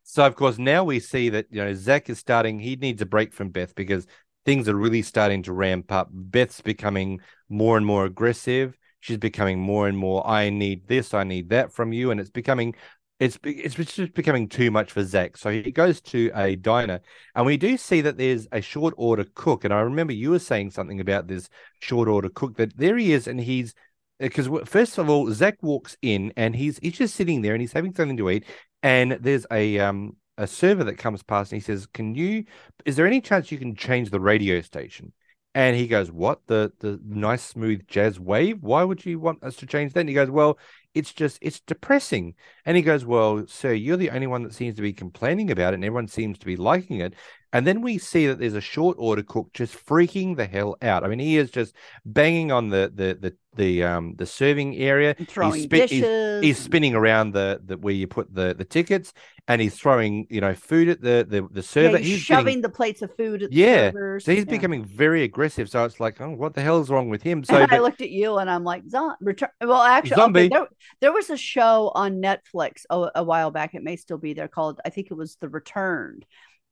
So of course now we see that you know Zach is starting. He needs a break from Beth because things are really starting to ramp up. Beth's becoming more and more aggressive. She's becoming more and more. I need this. I need that from you, and it's becoming. It's it's just becoming too much for Zach. So he goes to a diner, and we do see that there's a short order cook. And I remember you were saying something about this short order cook. That there he is, and he's because first of all, Zach walks in and he's he's just sitting there and he's having something to eat, and there's a um a server that comes past and he says, "Can you? Is there any chance you can change the radio station?" And he goes, "What the the nice smooth jazz wave? Why would you want us to change that?" And he goes, "Well, it's just it's depressing." And he goes, "Well, sir, you're the only one that seems to be complaining about it, and everyone seems to be liking it." And then we see that there's a short order cook just freaking the hell out. I mean, he is just banging on the the the the um the serving area. And throwing he's, spi- he's- dishes. he's spinning around the, the where you put the the tickets, and he's throwing you know food at the the the yeah, server. he's, he's shoving getting- the plates of food at the yeah. servers. So he's Yeah. becoming very aggressive. So it's like, oh, what the hell is wrong with him? So and I looked at you and I'm like, Zom- return. Well, actually, okay, Zombie. there, there was a show on Netflix a, a while back. It may still be there called, I think it was The Returned.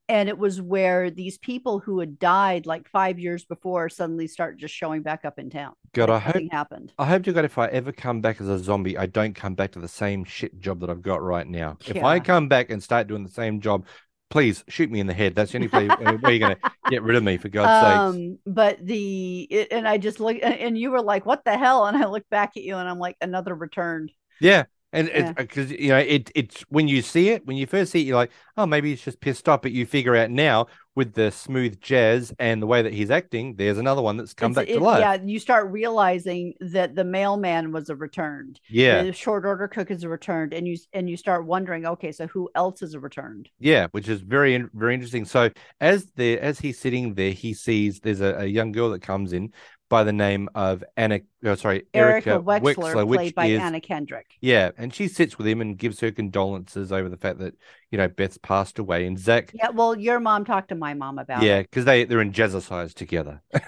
And it was where these people who had died like five years before suddenly start just showing back up in town. God, I hope happened. I hope to God if I ever come back as a zombie, I don't come back to the same shit job that I've got right now. If I come back and start doing the same job, please shoot me in the head. That's the only way, you're going to get rid of me, for God's. Um, but the it, and I just look and you were like, "What the hell?" And I look back at you and I'm like, "Another returned." Yeah. And Yeah. Uh, because you know it, it's when you see it, when you first see it, you're like, oh, maybe he's just pissed off. But you figure out now with the smooth jazz and the way that he's acting, there's another one that's come It's- back to life. Yeah, you start realizing that the mailman was a returned. Yeah. the short order cook is a returned, and you and you start wondering, okay, so who else is a returned? Yeah, which is very very interesting. So as the as he's sitting there, he sees there's a, a young girl that comes in by the name of Anna. Oh, sorry, Erica, Erica, Wexler, which played by is Anna Kendrick. yeah, and she sits with him and gives her condolences over the fact that you know Beth's passed away, and Zach. Yeah, well, your mom talked to my mom about Yeah, because they they're in jazzercise together. Is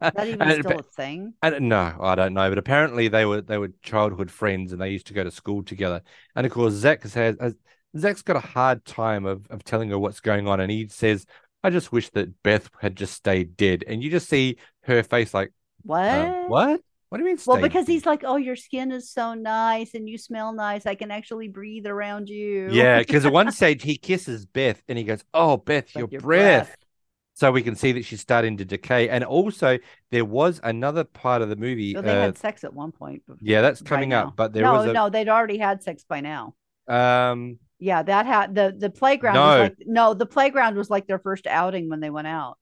that even And- still a thing? And no, I don't know, but apparently they were they were childhood friends and they used to go to school together. And of course, Zach has, has Zach's got a hard time of of telling her what's going on, and he says, "I just wish that Beth had just stayed dead." And you just see her face like, What? um, "What? What do you mean?" Well, stay because he's like, "Oh, your skin is so nice, and you smell nice. I can actually breathe around you." yeah, because at one stage he kisses Beth and he goes, "Oh, Beth, your, your breath. breath. So we can see that she's starting to decay. And also, there was another part of the movie. So they uh, had sex at one point. yeah, that's coming now. up. But there no, was a no, they'd already had sex by now. um. Yeah, that had the the playground No. was like no, the playground was like their first outing when they went out.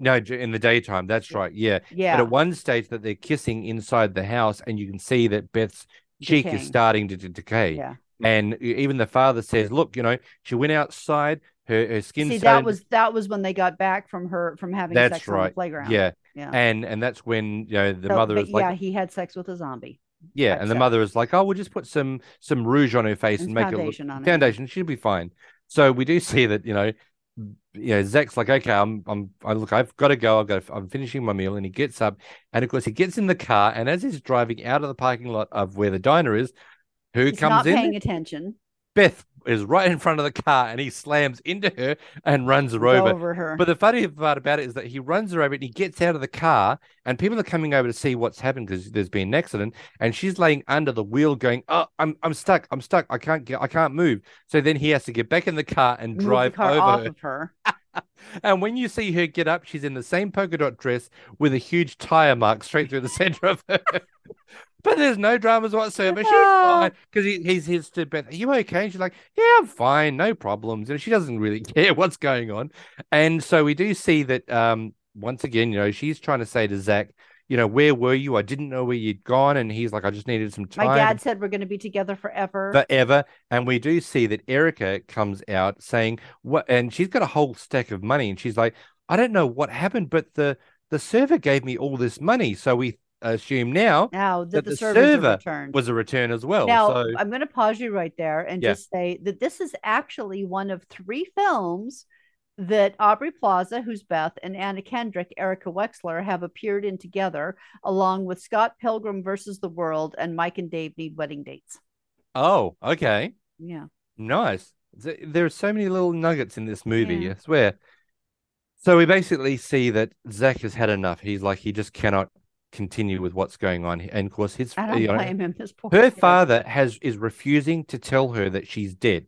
No, in the daytime. That's right. Yeah. Yeah. But at one stage that they're kissing inside the house, and you can see that Beth's cheek is starting to, to decay. Yeah. And even the father says, "Look, you know, she went outside. Her her skin. See, that was that was when they got back from her from having That's sex on the playground. Yeah. Yeah. And and that's when you know the So- mother is like, yeah, he had sex with a zombie. Yeah, type and the stuff. mother is like, "Oh, we'll just put some some rouge on her face And and, make it look foundation on it. foundation. She'll be fine." So we do see that, you know, you know, Zach's like, "Okay, I'm, I'm, I look, I've got to go. I've got, to, I'm finishing my meal," and he gets up, and of course, he gets in the car, and as he's driving out of the parking lot of where the diner is, who He's comes not in? paying attention. Beth is right in front of the car, and he slams into her and runs her over. over her. But the funny part about it is that he runs her over and he gets out of the car, and people are coming over to see what's happened because there's been an accident, and she's laying under the wheel, going, "Oh, I'm I'm stuck, I'm stuck, I can't get, I can't move." So then he has to get back in the car and Move the drive car over off her. of her. And when you see her get up, she's in the same polka dot dress with a huge tire mark straight through the center of her. but there's no dramas whatsoever. She's fine because he, he's his to Beth. Are you okay? She's like, Yeah, I'm fine, no problems. And she doesn't really care what's going on. And so we do see that um once again, you know, she's trying to say to Zach, you know, where were you? I didn't know where you'd gone. And he's like, I just needed some time My dad said we're going to be together forever. forever. And we do see that Erica comes out saying what, and she's got a whole stack of money, and she's like, I don't know what happened, but the the server gave me all this money, so we assume now now that, that the, the server was a return as well. Now, so I'm going to pause you right there and Yeah. just say that this is actually one of three films that Aubrey Plaza, who's Beth, and Anna Kendrick, Erica Wexler, have appeared in together, along with Scott Pilgrim versus the World and Mike and Dave Need Wedding Dates. oh, okay, Yeah. nice. There are so many little nuggets in this movie. Yeah. I swear. So we basically see that Zach has had enough. He's like he just cannot continue with what's going on, and of course his I don't you know, blame him. This poor her kid. father has is refusing to tell her that she's dead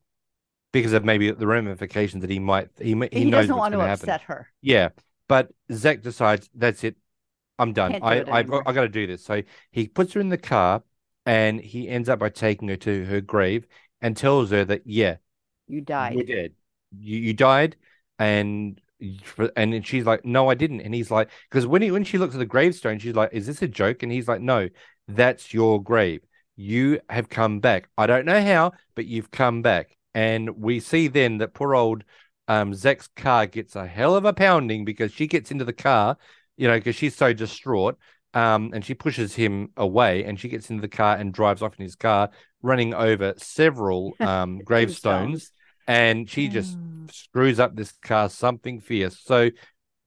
because of maybe the ramifications that he might he he, He, knows doesn't want to happen. upset her. Yeah, but Zach decides that's it. I'm done. Can't do I I've, got, I got to do this. So he puts her in the car, and he ends up by taking her to her grave and tells her that yeah, You died. you're dead. You you died, and and she's like, no, I didn't. And he's like, because when he when she looks at the gravestone, she's like, is this a joke? And he's like, no, that's your grave. You have come back. I don't know how, but you've come back. And we see then that poor old um Zach's car gets a hell of a pounding because she gets into the car, you know, because she's so distraught. Um, and she pushes him away, and she gets into the car and drives off in his car, running over several um gravestones and she just screws up this car something fierce. So,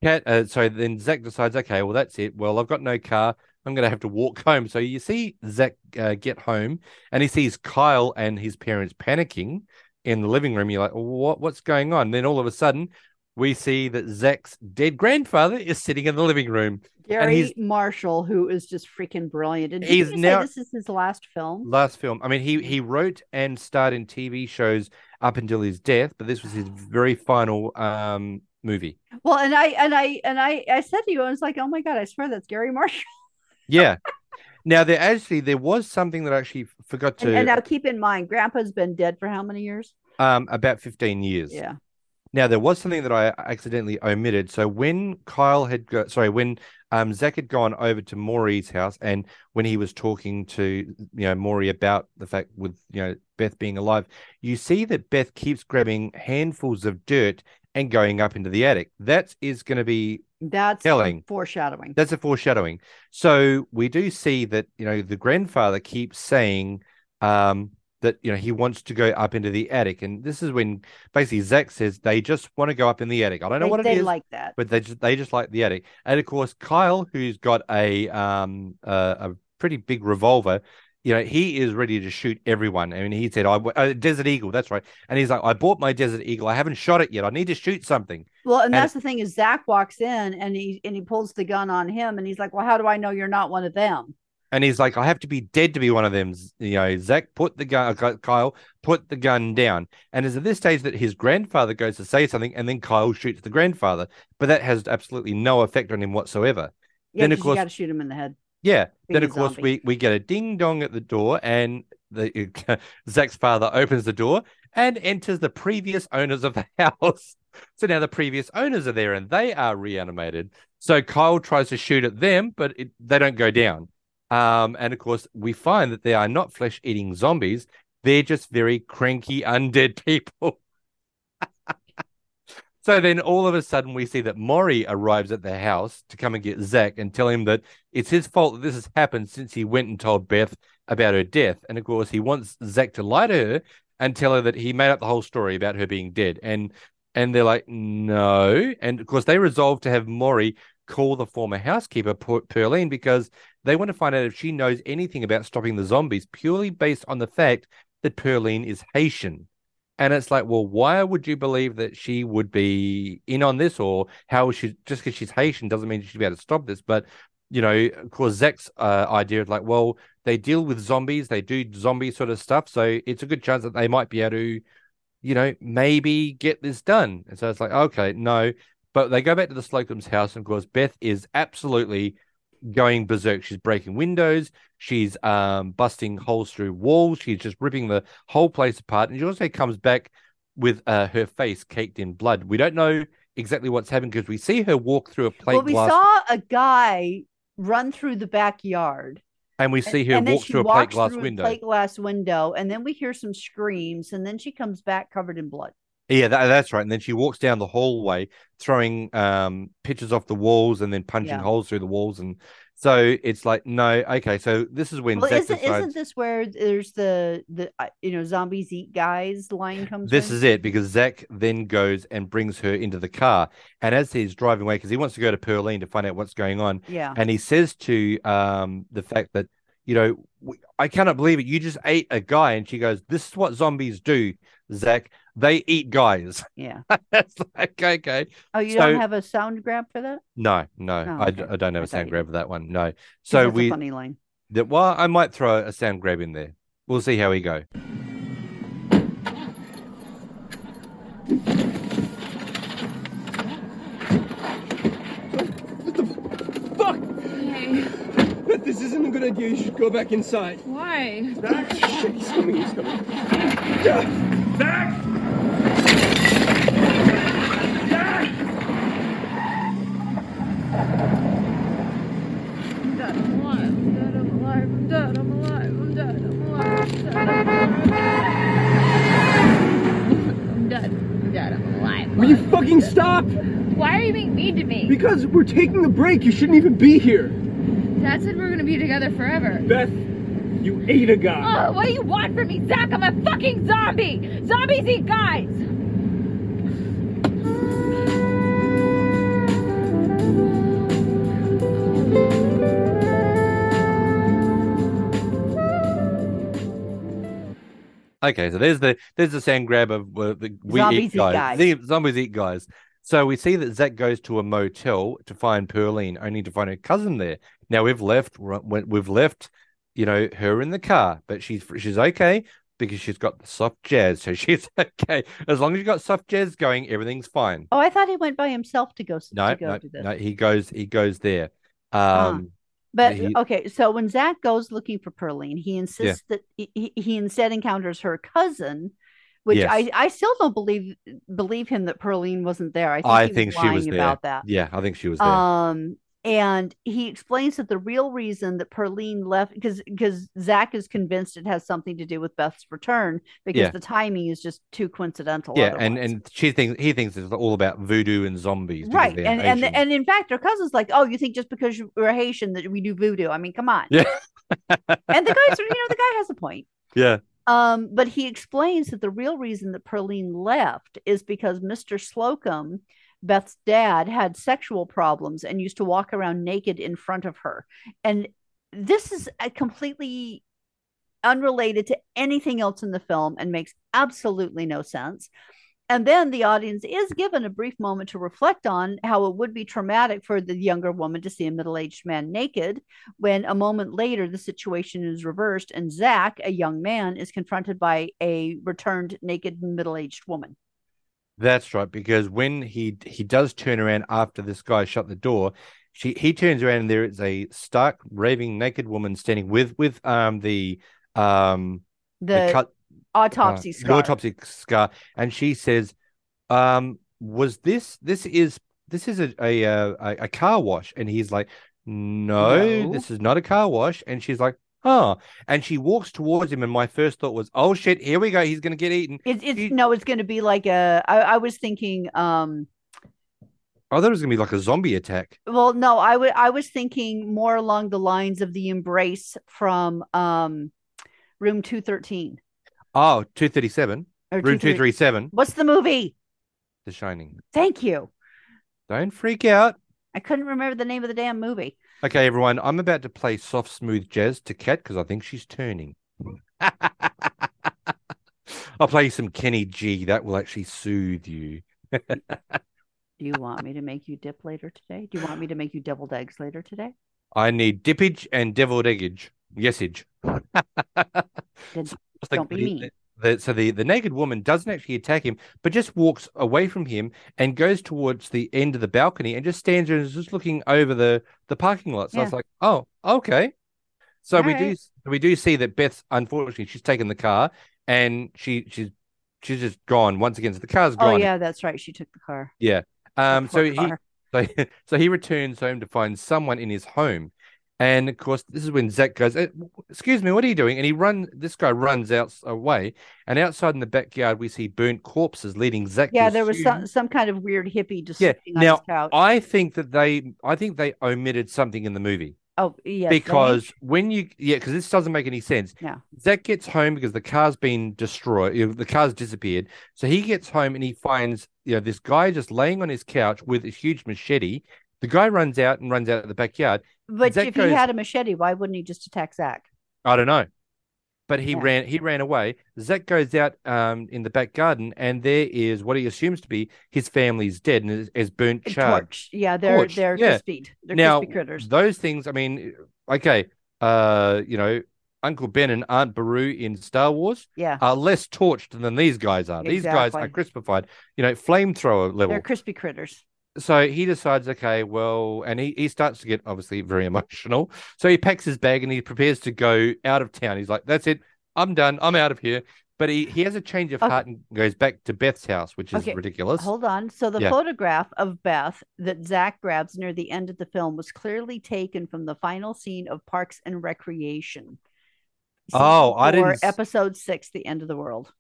Cat, uh, so then Zach decides, okay, well that's it. Well, I've got no car. I'm gonna have to walk home. So you see Zach uh, get home, and he sees Kyle and his parents panicking in the living room. You're like, what? What's going on? Then all of a sudden, we see that Zach's dead grandfather is sitting in the living room. Garry he's- Marshall, who is just freaking brilliant. And He's now- this is his last film. Last film. I mean, he he wrote and starred in TV shows up until his death, but this was his very final um movie. Well, and I and I and I I said to you, I was like, oh my god, I swear that's Garry Marshall. Yeah. now there actually there was something that I actually forgot to And, and now keep in mind, Grandpa's been dead for how many years? um about 15 years. Yeah. Now there was something that I accidentally omitted. So when Kyle had go, sorry, when um Zach had gone over to Maury's house, and when he was talking to you know Maury about the fact with you know Beth being alive, you see that Beth keeps grabbing handfuls of dirt and going up into the attic. That is going to be That's Telling. foreshadowing. that's a foreshadowing. So we do see that you know the grandfather keeps saying um that you know he wants to go up into the attic, and this is when basically Zach says they just want to go up in the attic. I don't know they, what it they is, like that. but they just they just like the attic. And of course, Kyle, who's got a um a, a pretty big revolver, you know, he is ready to shoot everyone. I mean, he said, "I uh, Desert Eagle." That's right. And he's like, "I bought my Desert Eagle. I haven't shot it yet. I need to shoot something." Well, and and- that's the thing is Zach walks in and he and he pulls the gun on him and he's like, Well, how do I know you're not one of them? And he's like, I have to be dead to be one of them. You know, Zach, put the gun, uh, Kyle, put the gun down. And it's at this stage that his grandfather goes to say something, and then Kyle shoots the grandfather. But that has absolutely no effect on him whatsoever. Yeah, Then, of course- you gotta shoot him in the head. Yeah. Being then, of course, we, we get a ding dong at the door, and the Zach's father opens the door and enters the previous owners of the house. So now the previous owners are there, and they are reanimated. So Kyle tries to shoot at them, but it, they don't go down. Um, and of course, we find that they are not flesh eating zombies. They're just very cranky, undead people. so then all of a sudden, we see that Maury arrives at the house to come and get Zach and tell him that it's his fault that this has happened since he went and told Beth about her death. And of course, he wants Zach to lie to her and tell her that he made up the whole story about her being dead. And and they're like, no. And of course, they resolve to have Maury call the former housekeeper, Per- Perline, because they want to find out if she knows anything about stopping the zombies purely based on the fact that Perline is Haitian. And it's like, well, why would you believe that she would be in on this, or how she just because she's Haitian doesn't mean she'd be able to stop this? But you know, of course, Zach's uh, idea of like, well, they deal with zombies, they do zombie sort of stuff, so it's a good chance that they might be able to, you know, maybe get this done. And so it's like, okay, no, but they go back to the Slocum's house, and of course, Beth is absolutely going berserk. She's breaking windows. She's um, busting holes through walls. She's just ripping the whole place apart. And she also comes back with uh, her face caked in blood. We don't know exactly what's happened because we see her walk through a plate well, we glass, saw a guy run through the backyard. and we see her and then walk through a plate glass through window. A plate glass window, and then we hear some screams, and then she comes back covered in blood. Yeah, that, that's right. And then she walks down the hallway, throwing um, pictures off the walls and then punching Yeah. holes through the walls. And so it's like, no, okay. So this is when Well, Zach isn't isn't this where there's the the uh, you know zombies eat guys line comes? this in? is it because Zach then goes and brings her into the car. And as he's driving away, because he wants to go to Perline to find out what's going on, yeah. and he says to um, the fact that, you know, I cannot believe it. You just ate a guy. And she goes, This is what zombies do, Zach. They eat guys. Yeah. That's like, okay. Oh, you So- don't have a sound grab for that? No, no, Oh, I, okay. I don't have I a sound you grab for that one. No. So that's we, a funny line. that, well, I might throw a sound grab in there. We'll see how we go. Fuck! This isn't a good idea. You should go back inside. Why? Zach! Shit, he's coming. He's coming. Yeah. Zach! I'm dead. I'm alive. I'm dead. I'm alive. I'm dead. I'm alive. I'm dead. I'm alive. I'm dead. I'm dead. I'm alive. Will you fucking stop? Why are you being mean to me? Because we're taking a break. You shouldn't even be here. Dad said we're gonna be together forever. Beth, you ate a guy. Oh, what do you want from me, Zach? I'm a fucking zombie. Zombies eat guys. Okay, so there's the there's the sand grab of uh, the we Zombies eat eat guys. guys. The zombies eat guys. So we see that Zach goes to a motel to find Pearline, only to find her cousin there. Now we've left, we've left, you know, her in the car, but she's she's okay because she's got the soft jazz, so she's okay. As long as you got soft jazz going, everything's fine. Oh, I thought he went by himself to go. No, to go no, no. He goes, he goes there. Um, But he- okay, so when Zach goes looking for Pearline, he insists that he, he- instead encounters her cousin, which Yes. I, I still don't believe believe him that Pearline wasn't there. I think, I think was she lying was there. about that. Yeah, I think she was there. Um, and he explains that the real reason that Pearline left because because Zach is convinced it has something to do with Beth's return because Yeah. the timing is just too coincidental. yeah, and otherwise. and she thinks he thinks it's all about voodoo and zombies. right, and and Asian. and in fact, her cousin's like, "Oh, you think just because we're Haitian that we do voodoo? I mean, come on." yeah, and the guy's, you know, the guy has a point. yeah, Um, but he explains that the real reason that Pearline left is because Mr. Slocum, Beth's dad, had sexual problems and used to walk around naked in front of her. And this is completely unrelated to anything else in the film and makes absolutely no sense. And then the audience is given a brief moment to reflect on how it would be traumatic for the younger woman to see a middle aged man naked, when a moment later the situation is reversed and Zach, a young man, is confronted by a returned naked middle aged woman. That's right. Because when he he does turn around after this guy shut the door, she he turns around and there is a stark raving naked woman standing with with um the um The, cut autopsy uh, scar. the autopsy scar, and she says, um, "Was this this is this is a a uh, a, a car wash?" And he's like, no, No. this is not a car wash." And she's like, "Huh?" And she walks towards him, and my first thought was, "Oh shit, here we go. He's gonna get eaten." It's it's She- no, it's going to be like a. I, I was thinking. Um, I thought it was gonna be like a zombie attack. well, no, I would. I was thinking more along the lines of the embrace from um, room two thirteen Oh, 237, or room 237, What's the movie? The Shining. Thank you. Don't freak out. I couldn't remember the name of the damn movie. Okay, everyone, I'm about to play soft, smooth jazz to Kat because I think she's turning. I'll play you some Kenny G. That will actually soothe you. Do you want me to make you dip later today? Do you want me to make you deviled eggs later today? I need dippage and deviled eggage. Yesage. Don't be mean. The- so the, the naked woman doesn't actually attack him, but just walks away from him and goes towards the end of the balcony and just stands there and is just looking over the, the parking lot. So I was like, oh, okay. So we do we do see that Beth, unfortunately, she's taken the car and she she's she's just gone once again. So the car's gone. Oh yeah, that's right. She took the car. Yeah. Um. So he car. so, so he returns home to find someone in his home, and of course this is when Zach goes, "Eh, "Excuse me, what are you doing?" And he run. This guy runs out away, and outside in the backyard we see burnt corpses, leading Zach. Yeah, there was some some kind of weird hippie just Yeah. sitting on Now his couch. I think that they, I think they omitted something in the movie oh yes, because when you, yeah, because this doesn't make any sense. No. Zach gets home because the car's been destroyed. The car's disappeared. So he gets home and he finds, you know, this guy just laying on his couch with a huge machete. The guy runs out and runs out of the backyard. But Zach if goes- he had a machete, why wouldn't he just attack Zach? I don't know. But he Yeah. ran he ran away. Zach goes out um in the back garden and there is what he assumes to be his family's dead and is, is burnt charred. Yeah, they're Torched, they're yeah. crispied. They're now crispy critters. those things, I mean, okay, uh, you know, Uncle Ben and Aunt Beru in Star Wars yeah, are less torched than these guys are. These guys are Exactly. crispified, you know, flamethrower level. they're crispy critters. So he decides, okay, well, and he, he starts to get obviously very emotional. So he packs his bag and he prepares to go out of town. He's like, that's it. I'm done. I'm out of here. But he, he has a change of Okay. heart and goes back to Beth's house, which is Okay, ridiculous. Hold on. So the Yeah. photograph of Beth that Zach grabs near the end of the film was clearly taken from the final scene of Parks and Recreation. Oh, I didn't Episode six, The End of the World.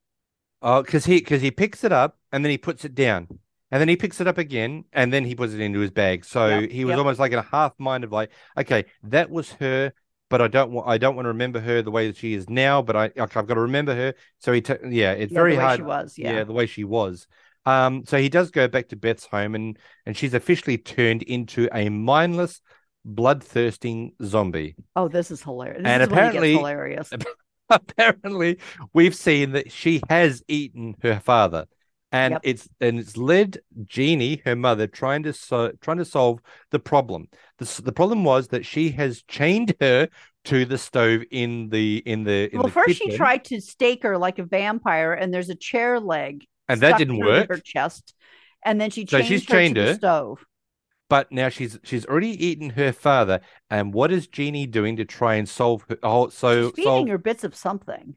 Oh, because he because he picks it up and then he puts it down. And then he picks it up again and then he puts it into his bag. So Yep, he was yep. almost like in a half mind of like, okay, that was her, but I don't want I don't want to remember her the way that she is now, but I like, I've got to remember her. So he ta- yeah, it's Yeah, very the way hard. she was. Yeah. the way she was. Um, so he does go back to Beth's home and and she's officially turned into a mindless, bloodthirsting zombie. Oh, this is hilarious. This And is when it gets apparently- hilarious. Apparently, we've seen that she has eaten her father. And Yep. it's and it's led Jeannie, her mother, trying to so, trying to solve the problem. The the problem was that she has chained her to the stove in the in the in well, the first she tried to stake her like a vampire, and there's a chair leg, and that didn't work. Her chest, and then she So she's her chained to the her. stove. But now she's she's already eaten her father, and what is Jeannie doing to try and solve her? Oh, so She's feeding solve her bits of something.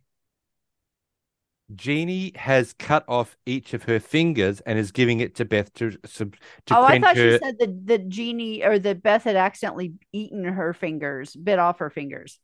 Jeannie has cut off each of her fingers and is giving it to Beth to to oh, I thought her. she said that that Jeannie or that Beth had accidentally eaten her fingers, bit off her fingers.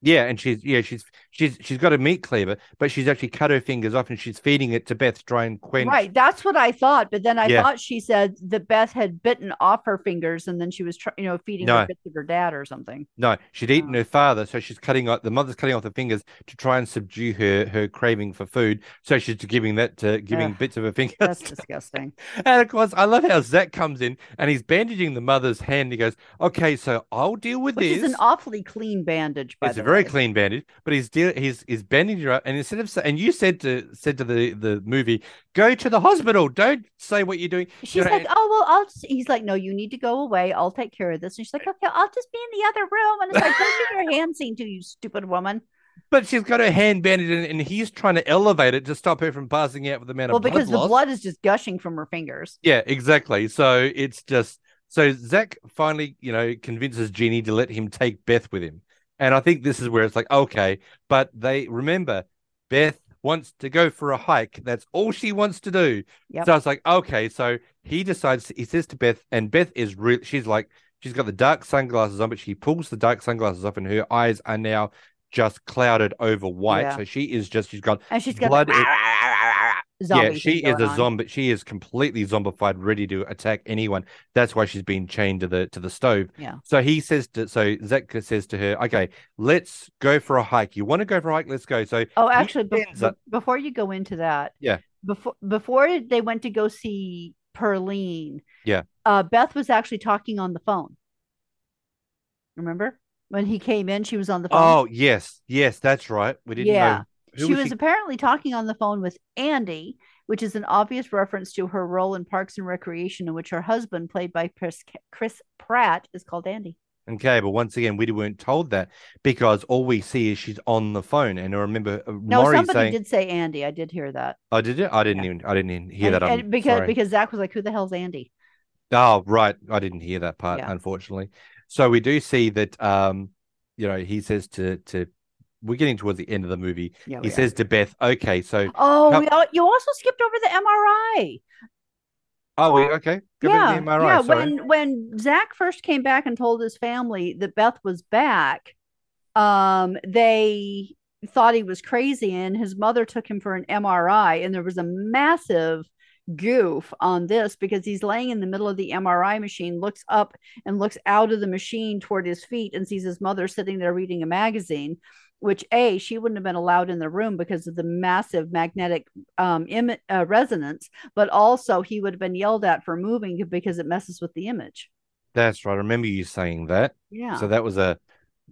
Yeah, and she's yeah she's she's she's got a meat cleaver, but she's actually cut her fingers off and she's feeding it to Beth to try and quench. Right, that's what I thought. But then I Yeah. thought she said that Beth had bitten off her fingers, and then she was, try- you know, feeding No. her bits of her dad or something. No, she'd Oh. eaten her father, so she's cutting off the mother's cutting off the fingers to try and subdue her her craving for food. So she's giving that to giving Ugh, bits of her fingers. That's disgusting. And of course, I love how Zach comes in and he's bandaging the mother's hand. He goes, "Okay, so I'll deal with Which this." is an awfully clean bandage, by it's the a very clean bandage, but he's deal he's he's bandaging her up, and instead of and you said to said to the the movie, "Go to the hospital. Don't say what you're doing." She's You know, like, oh well, I'll. Just, he's like, no, you need to go away. I'll take care of this. And she's like, okay, I'll just be in the other room. And it's like, don't get your hand seen to you, stupid woman. but she's got her hand bandaged, and, and he's trying to elevate it to stop her from passing out with the amount Well, of blood because the blood is just gushing from her fingers. Yeah, exactly. So it's just so Zach finally, you know, convinces Jeannie to let him take Beth with him. And I think this is where it's like, okay, but they remember Beth wants to go for a hike. That's all she wants to do. Yep. So it's like, okay, so he decides he says to Beth, and Beth is real she's like, she's got the dark sunglasses on, but she pulls the dark sunglasses off, and her eyes are now just clouded over white. Yeah. So she is just she's got And she's got blood. the ah, yeah, she is a on. zombie. She is completely zombified, ready to attack anyone. That's why she's been chained to the to the stove. Yeah. So he says to so Zach says to her, "Okay, let's go for a hike. You want to go for a hike? Let's go." So Oh, actually, be- up- before you go into that, Yeah. before before they went to go see Perline, Yeah. uh, Beth was actually talking on the phone. Remember when he came in, she was on the phone. Oh yes, yes, that's right. We didn't yeah, know. Who she was was she- apparently talking on the phone with Andy, which is an obvious reference to her role in Parks and Recreation, in which her husband, played by Chris, Chris Pratt, is called Andy. Okay, but once again, we weren't told that because all we see is she's on the phone. And I remember uh, No, somebody saying, did say Andy. I did hear that. "Oh, did it? I didn't even. I didn't even hear And- that. And because sorry. because Zach was like, "Who the hell's Andy?" Oh, right. I didn't hear that part, Yeah. unfortunately. So we do see that um, you know, he says to to we're getting towards the end of the movie. Yeah, he are. says to Beth, okay, so Oh, How- we all, you also skipped over the MRI. oh we okay. Go yeah, the MRI, yeah. sorry. When when Zach first came back and told his family that Beth was back, um, they thought he was crazy, and his mother took him for an MRI, and there was a massive goof on this because he's laying in the middle of the MRI machine, looks up and looks out of the machine toward his feet, and sees his mother sitting there reading a magazine. Which a she wouldn't have been allowed in the room because of the massive magnetic um, Im- uh, resonance, but also he would have been yelled at for moving because it messes with the image. That's right. I remember you saying that. Yeah. So that was a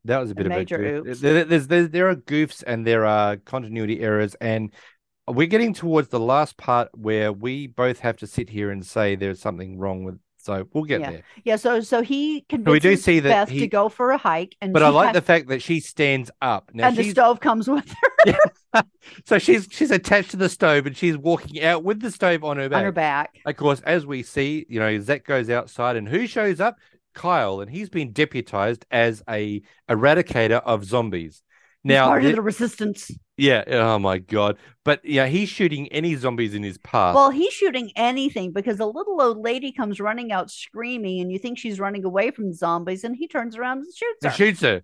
that was a bit of major a goof. oops. There, there's, there there are goofs and there are continuity errors, and we're getting towards the last part where we both have to sit here and say there's something wrong with. So we'll get yeah. there. Yeah. So so he we convinces do see that Beth he- to go for a hike, and But I like ki- the fact that she stands up. Now and the stove comes with her so she's she's attached to the stove and she's walking out with the stove on her back. on her back. Of course, as we see, you know, Zach goes outside and who shows up? Kyle, and he's been deputized as a eradicator of zombies. Now, part of the resistance. yeah, oh my god, but yeah, he's shooting any zombies in his path. Well, he's shooting anything because a little old lady comes running out screaming, and you think she's running away from the zombies, and he turns around and shoots her. and shoots her.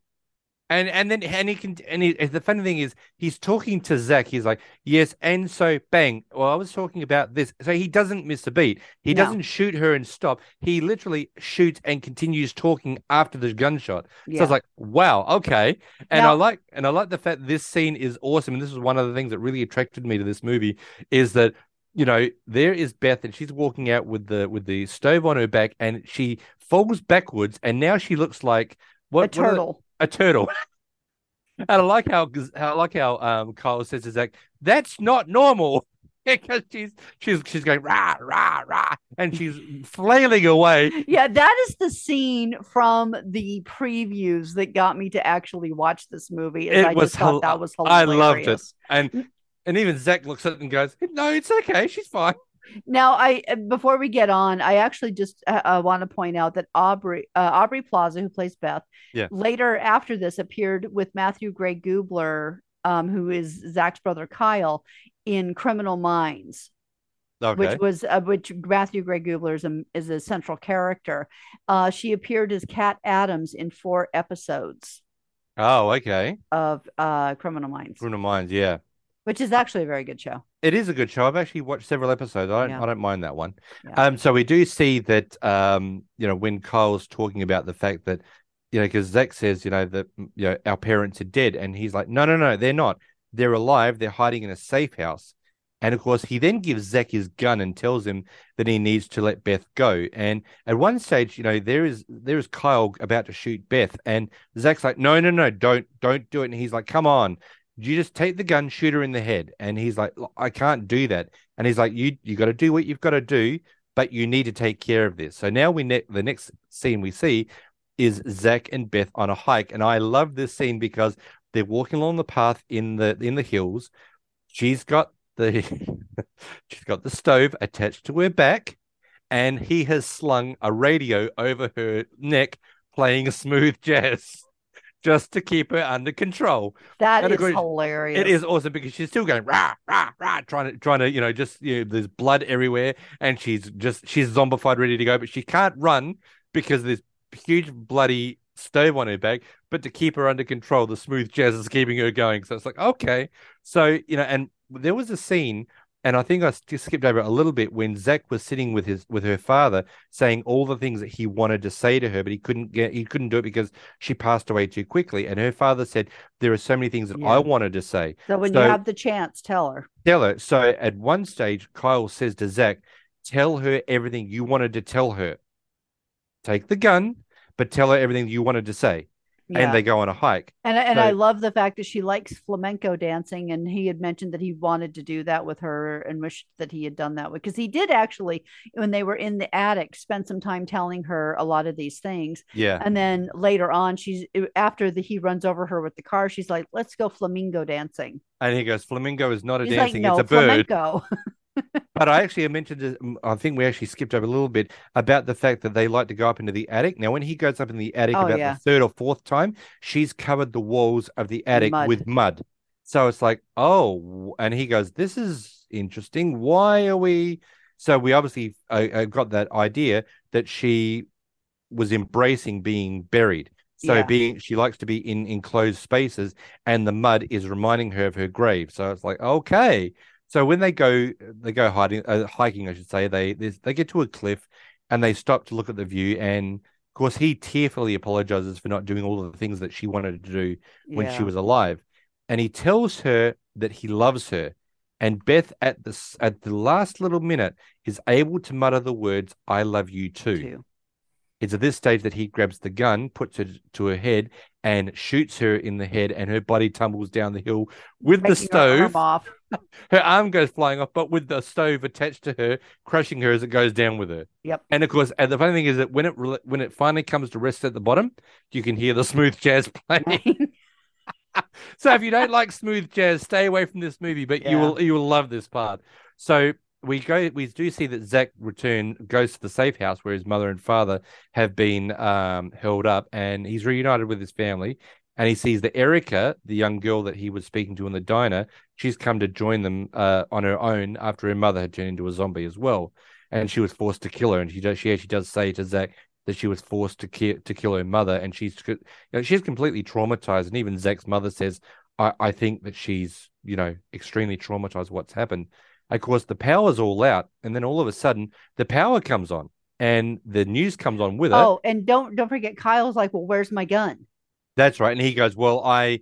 And and then and he can and he, the funny thing is he's talking to Zach. He's like, yes, and so bang. Well, I was talking about this. So he doesn't miss a beat. He No. doesn't shoot her and stop. He literally shoots and continues talking after the gunshot. So I was like, wow, okay. And I like and I like the fact this scene is awesome. And this is one of the things that really attracted me to this movie is that you know there is Beth and she's walking out with the with the stove on her back and she falls backwards and now she looks like what a what turtle. A turtle. and I like how I like how um Kyle says is like that's not normal. because she's she's she's going rah rah rah, and she's flailing away. Yeah, that is the scene from the previews that got me to actually watch this movie. It I was just thought hel- that was I loved it, and and even Zach looks at it and goes, "No, it's okay. She's fine." Now, I uh, before we get on, I actually just uh, uh, want to point out that Aubrey uh, Aubrey Plaza, who plays Beth, Yeah. later after this appeared with Matthew Gray Gubler, um, who is Zach's brother Kyle, in Criminal Minds. Okay. which was uh, which Matthew Gray Gubler is a, is a central character. Uh, she appeared as Cat Adams in four episodes oh, okay. of uh, Criminal Minds, Criminal Minds, yeah. which is actually a very good show. It is a good show. I've actually watched several episodes. I don't, Yeah. I don't mind that one. Yeah. Um, so we do see that, um, you know, when Kyle's talking about the fact that, you know, because Zach says, you know, that mm, you know our parents are dead, and he's like, no, no, no, they're not. They're alive. They're hiding in a safe house. And of course, he then gives Zach his gun and tells him that he needs to let Beth go. And at one stage, you know, there is there is Kyle about to shoot Beth, and Zach's like, no, no, no, don't, don't do it. And he's like, come on, you just take the gun, shoot her in the head. And he's like, I can't do that. And he's like, you you got to do what you've got to do, but you need to take care of this. So now we ne- the next scene we see is Zach and Beth on a hike, and I love this scene because they're walking along the path in the in the hills. She's got the she's got the stove attached to her back, and he has slung a radio over her neck, playing smooth jazz. Just to keep her under control. That And is course, hilarious. It is awesome because she's still going rah rah rah, trying to trying to you know just you know there's blood everywhere, and she's just she's zombified, ready to go, but she can't run because there's huge bloody stove on her back. But to keep her under control, the smooth jazz is keeping her going. So it's like okay, so you know, and there was a scene. And I think I skipped over a little bit when Zach was sitting with his with her father, saying all the things that he wanted to say to her, but he couldn't get he couldn't do it because she passed away too quickly. And her father said, "There are so many things that Yeah. I wanted to say." so when so- you have the chance, tell her. Tell her. So at one stage, Kyle says to Zach, "Tell her everything you wanted to tell her. Take the gun, but tell her everything you wanted to say." Yeah. And they go on a hike. And and I love the fact that she likes flamenco dancing, and he had mentioned that he wanted to do that with her and wished that he had done that because he did actually when they were in the attic spend some time telling her a lot of these things. Yeah. And then later on, she's uh, after the he runs over her with the car, she's like, "Let's go flamingo dancing." And he goes, "Flamingo is not a He's like, dancing; "No, it's a bird." flamenco." But I actually mentioned, I think we actually skipped over a little bit about the fact that they like to go up into the attic. Now, when he goes up in the attic Oh, about yeah. the third or fourth time, she's covered the walls of the attic Mud. with mud. So it's like, oh, and he goes, "This is interesting. Why are we?" So we obviously uh, got that idea that she was embracing being buried. So Yeah. being she likes to be in enclosed spaces, and the mud is reminding her of her grave. So it's like, okay. So when they go, they go hiding, uh, hiking, I should say. They they they get to a cliff, and they stop to look at the view. And of course, he tearfully apologizes for not doing all of the things that she wanted to do when she was alive, and he tells her that he loves her. And Beth, at the at the last little minute, is able to mutter the words "I love you too." Too. It's at this stage that he grabs the gun, puts it to her head, and shoots her in the head, and her body tumbles down the hill with the Breaking her arm stove. Her arm goes flying off, but with the stove attached to her, crushing her as it goes down with her. Yep. And of course, and the funny thing is that when it when it finally comes to rest at the bottom, you can hear the smooth jazz playing. so if you don't like smooth jazz, stay away from this movie. But you will you will love this part. So we go we do see that Zach return goes to the safe house where his mother and father have been um, held up, and he's reunited with his family. And he sees that Erica, the young girl that he was speaking to in the diner, she's come to join them uh, on her own after her mother had turned into a zombie as well, and she was forced to kill her. And she does she actually does say to Zach that she was forced to kill to kill her mother, and she's you know, she's completely traumatized. And even Zach's mother says, "I I think that she's you know extremely traumatized. What's happened?" Of course, the power's all out, and then all of a sudden, the power comes on, and the news comes on with it. Oh, and don't don't forget, Kyle's like, "Well, where's my gun?" That's right. And he goes, "Well, I,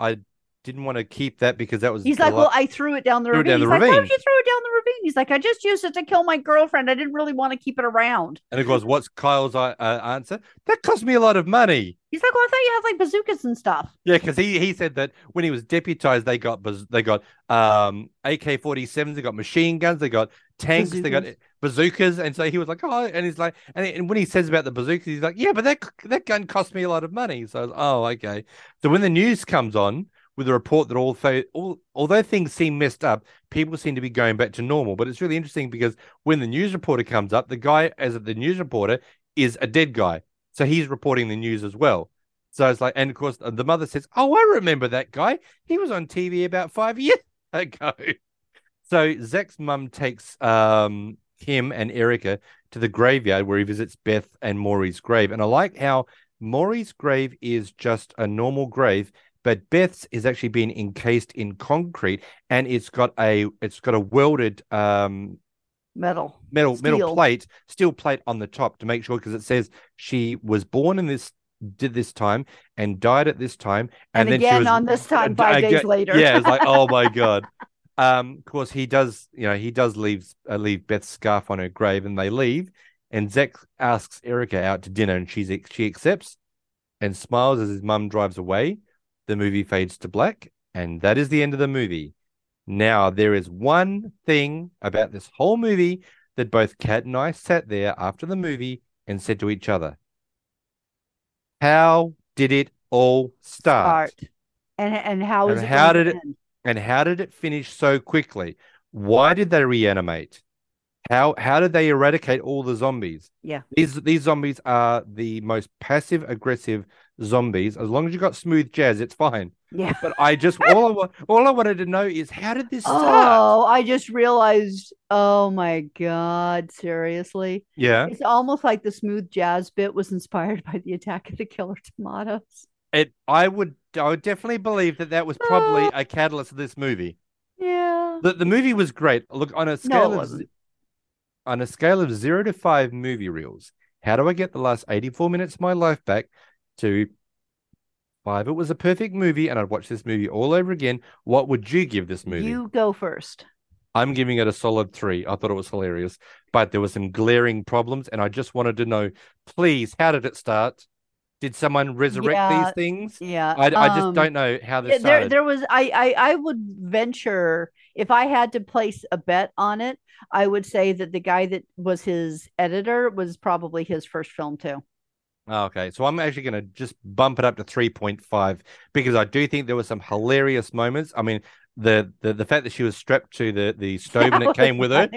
I didn't want to keep that because that was." He's like, "Well, I threw it down the Threw ravine." down the He's like, "Why ravine. did you throw it down the ravine?" He's like, "I just used it to kill my girlfriend. I didn't really want to keep it around." And of course, what's Kyle's uh, uh, answer? That cost me a lot of money. He's like, well, I thought you had like bazookas and stuff. Yeah, because he, he said that when he was deputized, they got they got um AK forty sevens, they got machine guns, they got tanks, they got bazookas, and so he was like, oh, and he's like, and, and when he says about the bazookas, he's like, yeah, but that that gun cost me a lot of money. So I was, oh, okay. So when the news comes on with a report that although all, although things seem messed up, people seem to be going back to normal. But it's really interesting because when the news reporter comes up, the guy as the news reporter is a dead guy, so he's reporting the news as well. So it's like, and of course, the mother says, "Oh, I remember that guy. He was on TV about five years ago." So Zach's mum takes um, him and Erica to the graveyard where he visits Beth and Maury's grave, and I like how Maury's grave is just a normal grave, but Beth's is actually been encased in concrete, and it's got a it's got a welded um, Metal. metal metal plate, steel plate on the top to make sure because it says she was born in this did this time and died at this time And, then she again was on this time, five days later. Yeah, it's like oh my god. Um, of course he does. You know, he does leave uh, leave Beth's scarf on her grave, and they leave. And Zach asks Erica out to dinner, and she's she accepts and smiles as his mum drives away. The movie fades to black, and that is the end of the movie. Now there is one thing about this whole movie that both Cat and I sat there after the movie and said to each other, "How did it all start?" Start. And and how is and how did it and how did it finish so quickly? Why did they reanimate? How how did they eradicate all the zombies? Yeah. These these zombies are the most passive aggressive zombies. As long as you got smooth jazz, it's fine. Yeah. But I just all I all I wanted to know is how did this oh, start? Oh, I just realized. Oh my God. Seriously. Yeah. It's almost like the smooth jazz bit was inspired by the attack of the killer tomatoes. It I would I would definitely believe that that was probably ah. a catalyst of this movie. Yeah. The the movie was great. Look on a scale it of on a scale of zero to five movie reels, how do I get the last 84 minutes of my life back to five? It was a perfect movie, and I'd watch this movie all over again. What would you give this movie? You go first. I'm giving it a solid three. I thought it was hilarious, but there were some glaring problems, and I just wanted to know, please, how did it start? Did someone resurrect Yeah, these things? Yeah. I, I just um, don't know how this there, started. there was I, I I would venture if I had to place a bet on it, I would say that the guy that was his editor was probably his first film too. Oh, okay, so I'm actually going to just bump it up to 3.5 because I do think there were some hilarious moments. I mean, the the, the fact that she was strapped to the, the stove and it came with her,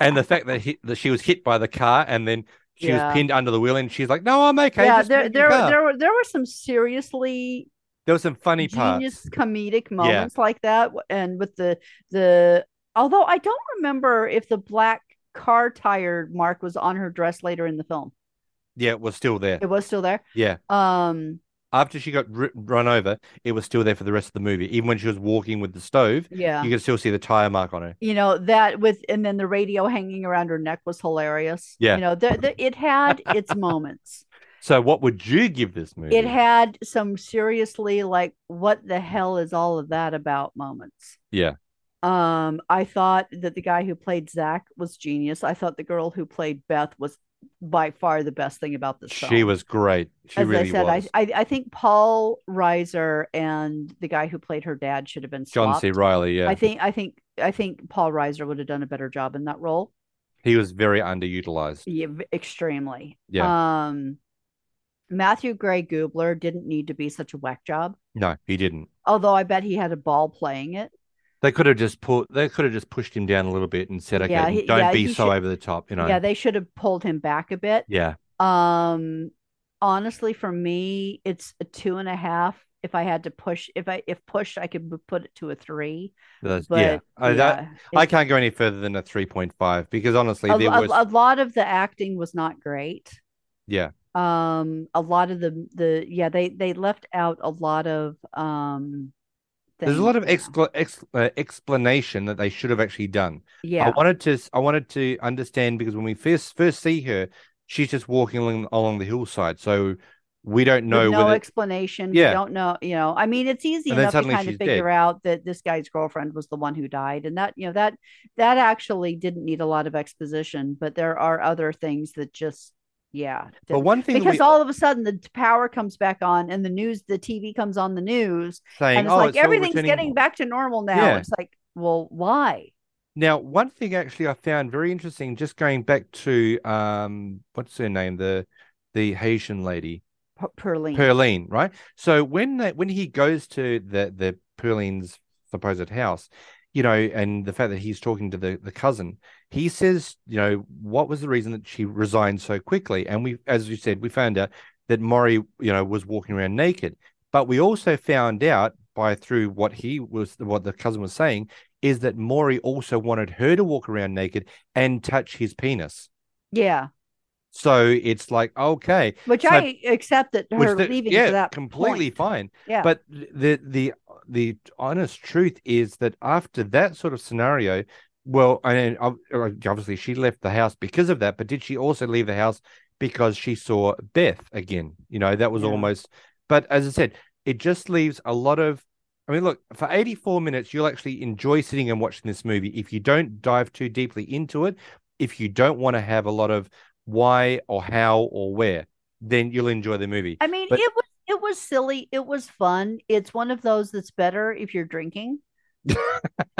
and the fact that, he, that she was hit by the car and then she Yeah. was pinned under the wheel and she's like, "No, I'm okay." yeah, there there there were there were some seriously There were some funny genius parts. comedic moments like that and with the the although I don't remember if the black car tire mark was on her dress later in the film. Yeah, it was still there. It was still there. Yeah, Um after she got r- run over, it was still there for the rest of the movie. Even when she was walking with the stove, Yeah. you could still see the tire mark on her. you know that with and then the radio hanging around her neck was hilarious Yeah. you know the, the, it had its moments So, what would you give this movie? it had some seriously like what the hell is all of that about moments yeah, um i thought that the guy who played zach was genius i thought the girl who played beth was by far the best thing about this she was great. She As really I said, was. I, I I think Paul Reiser and the guy who played her dad should have been John C. Reilly, yeah. I think I think I think Paul Reiser would have done a better job in that role. He was very underutilized. Yeah, extremely. Yeah. Um, Matthew Gray Gubler didn't need to be such a whack job, No, he didn't. although I bet he had a ball playing it. They could have just put. They could have just pushed him down a little bit and said, "Okay, Yeah, he- don't yeah, be so should- over the top." You know. Yeah, they should have pulled him back a bit. Yeah. Um, honestly, for me, it's a two and a half. If I had to push, if I if pushed, I could put it to a three. That's- But yeah. I, that- yeah, I can't go any further than a three point five because honestly, a, there a- was. a lot of the acting was not great. yeah. um a lot of the the yeah they they left out a lot of um There's a lot of expl- ex- uh, explanation that they should have actually done. Yeah. I wanted to. I wanted to understand because when we first first see her, she's just walking along along the hillside, so we don't with know no whether. explanation Yeah. we don't know you know i mean it's easy enough to kind of figure dead. out that this guy's girlfriend was the one who died and that you know that that actually didn't need a lot of exposition but there are other things that just Yeah. But one thing because we- all of a sudden the power comes back on and the news, the TV comes on the news, Saying, and it's "Oh, like it's everything's getting back to normal now. Yeah. It's like, well, why? Now, one thing actually I found very interesting, just going back to um, what's her name, the the Haitian lady, Perline. Perline, right? So when they, when he goes to the the Perline's supposed house, you know, and the fact that he's talking to the the cousin, he says, you know, what was the reason that she resigned so quickly? And we, as you said, we found out that Maury, you know, was walking around naked. But we also found out by through what he was, what the cousin was saying, is that Maury also wanted her to walk around naked and touch his penis. Yeah. So it's like okay, Which So- I accept that her the- leaving yeah, for that completely point. fine. Yeah. But the the the honest truth is that after that sort of scenario, well, and ob- obviously she left the house because of that, but did she also leave the house because she saw Beth again? You know, that was Yeah. almost. But as I said, it just leaves a lot of. I mean, look, for 84 minutes, you'll actually enjoy sitting and watching this movie. If you don't dive too deeply into it, if you don't want to have a lot of why or how or where, then you'll enjoy the movie. I mean, But- it was it was silly. It was fun. It's one of those that's better if you're drinking.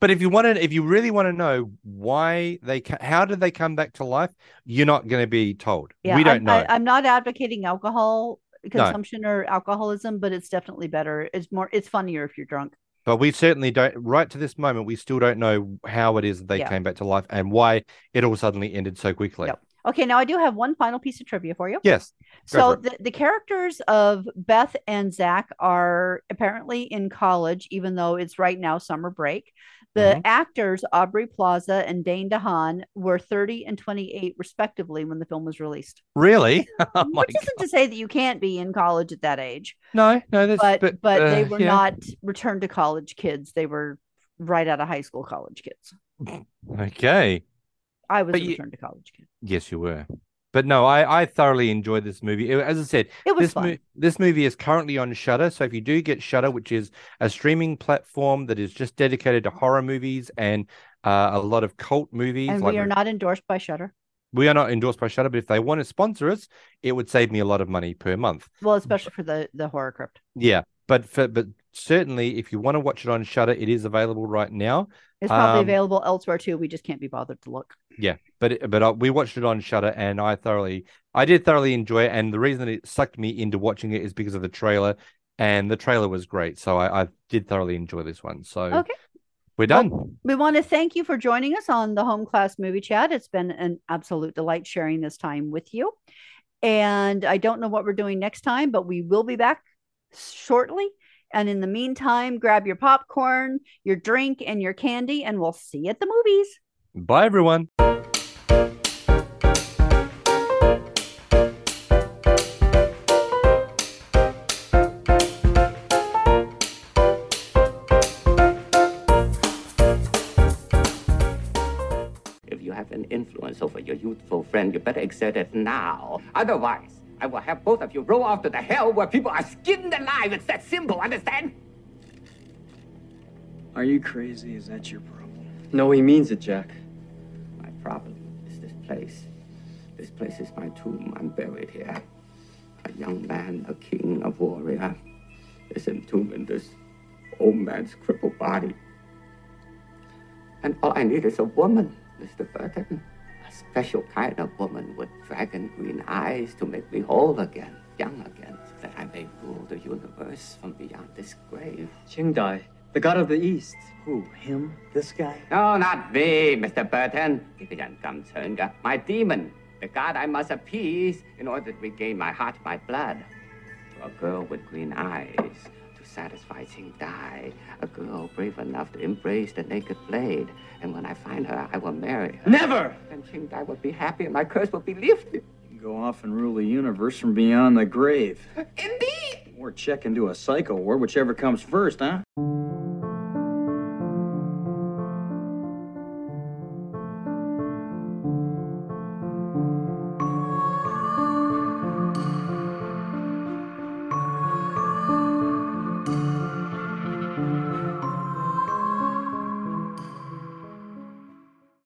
but if you want to, if you really want to know why they, ca- how did they come back to life, you're not going to be told. Yeah, we don't I'm, know. I, I'm not advocating alcohol consumption or alcoholism, but it's definitely better. It's more. It's funnier if you're drunk. but we certainly don't. Right to this moment, we still don't know how it is that they Yeah. came back to life and why it all suddenly ended so quickly. Yep. Okay, now I do have one final piece of trivia for you. Yes. So the, the characters of Beth and Zach are apparently in college, even though it's right now summer break. The Mm-hmm. actors, Aubrey Plaza and Dane DeHaan, were 30 and 28 respectively when the film was released. really? oh Which isn't to say that you can't be in college at that age, no, no. That's but but, they uh, were yeah. not returned to college kids. They were right out of high school college kids. okay. I was But a you- return to college kid. Yes, you were. But no, I, I thoroughly enjoyed this movie. It- as I said, It was this fun. this movie is currently on Shudder. So if you do get Shudder, which is a streaming platform that is just dedicated to horror movies and uh, a lot of cult movies, And like we are not endorsed by Shudder. we are not endorsed by Shudder. But if they want to sponsor us, it would save me a lot of money per month. Well, especially for the the horror crypt. Yeah, but for but certainly if you want to watch it on Shudder, it is available right now. It's probably Um, available elsewhere too. We just can't be bothered to look. Yeah, but but uh, we watched it on Shudder, and I thoroughly, I did thoroughly enjoy it. And the reason that it sucked me into watching it is because of the trailer, and the trailer was great. So I, I did thoroughly enjoy this one. So Okay. we're done. Well, we want to thank you for joining us on the Home Class Movie Chat. It's been an absolute delight sharing this time with you. And I don't know what we're doing next time, but we will be back shortly. And in the meantime, grab your popcorn, your drink, and your candy, and we'll see you at the movies. Bye, everyone. If you have an influence over your youthful friend, you better exert it now. Otherwise, I will have both of you roll off to the hell where people are skinned alive. It's that simple, understand? Are you crazy? Is that your problem? No, he means it, Jack. My problem is this place. This place is my tomb. I'm buried here. A young man, a king, a warrior, is entombed in this old man's crippled body. And all I need is a woman, Mr. Burton. Special kind of woman with dragon green eyes to make me whole again, young again, so that I may rule the universe from beyond this grave. Ching Dai, the god of the east. Who? Him? This guy? No, not me, Mr. Burton. My demon, the god I must appease in order to regain my heart, my blood. To a girl with green eyes, to satisfy Ching Dai, a girl brave enough to embrace the naked blade. And when I find her, I will marry her. Never! Then Ching Dai will be happy and my curse will be lifted. You can go off and rule the universe from beyond the grave. Indeed! Or check into a psycho ward, whichever comes first, huh?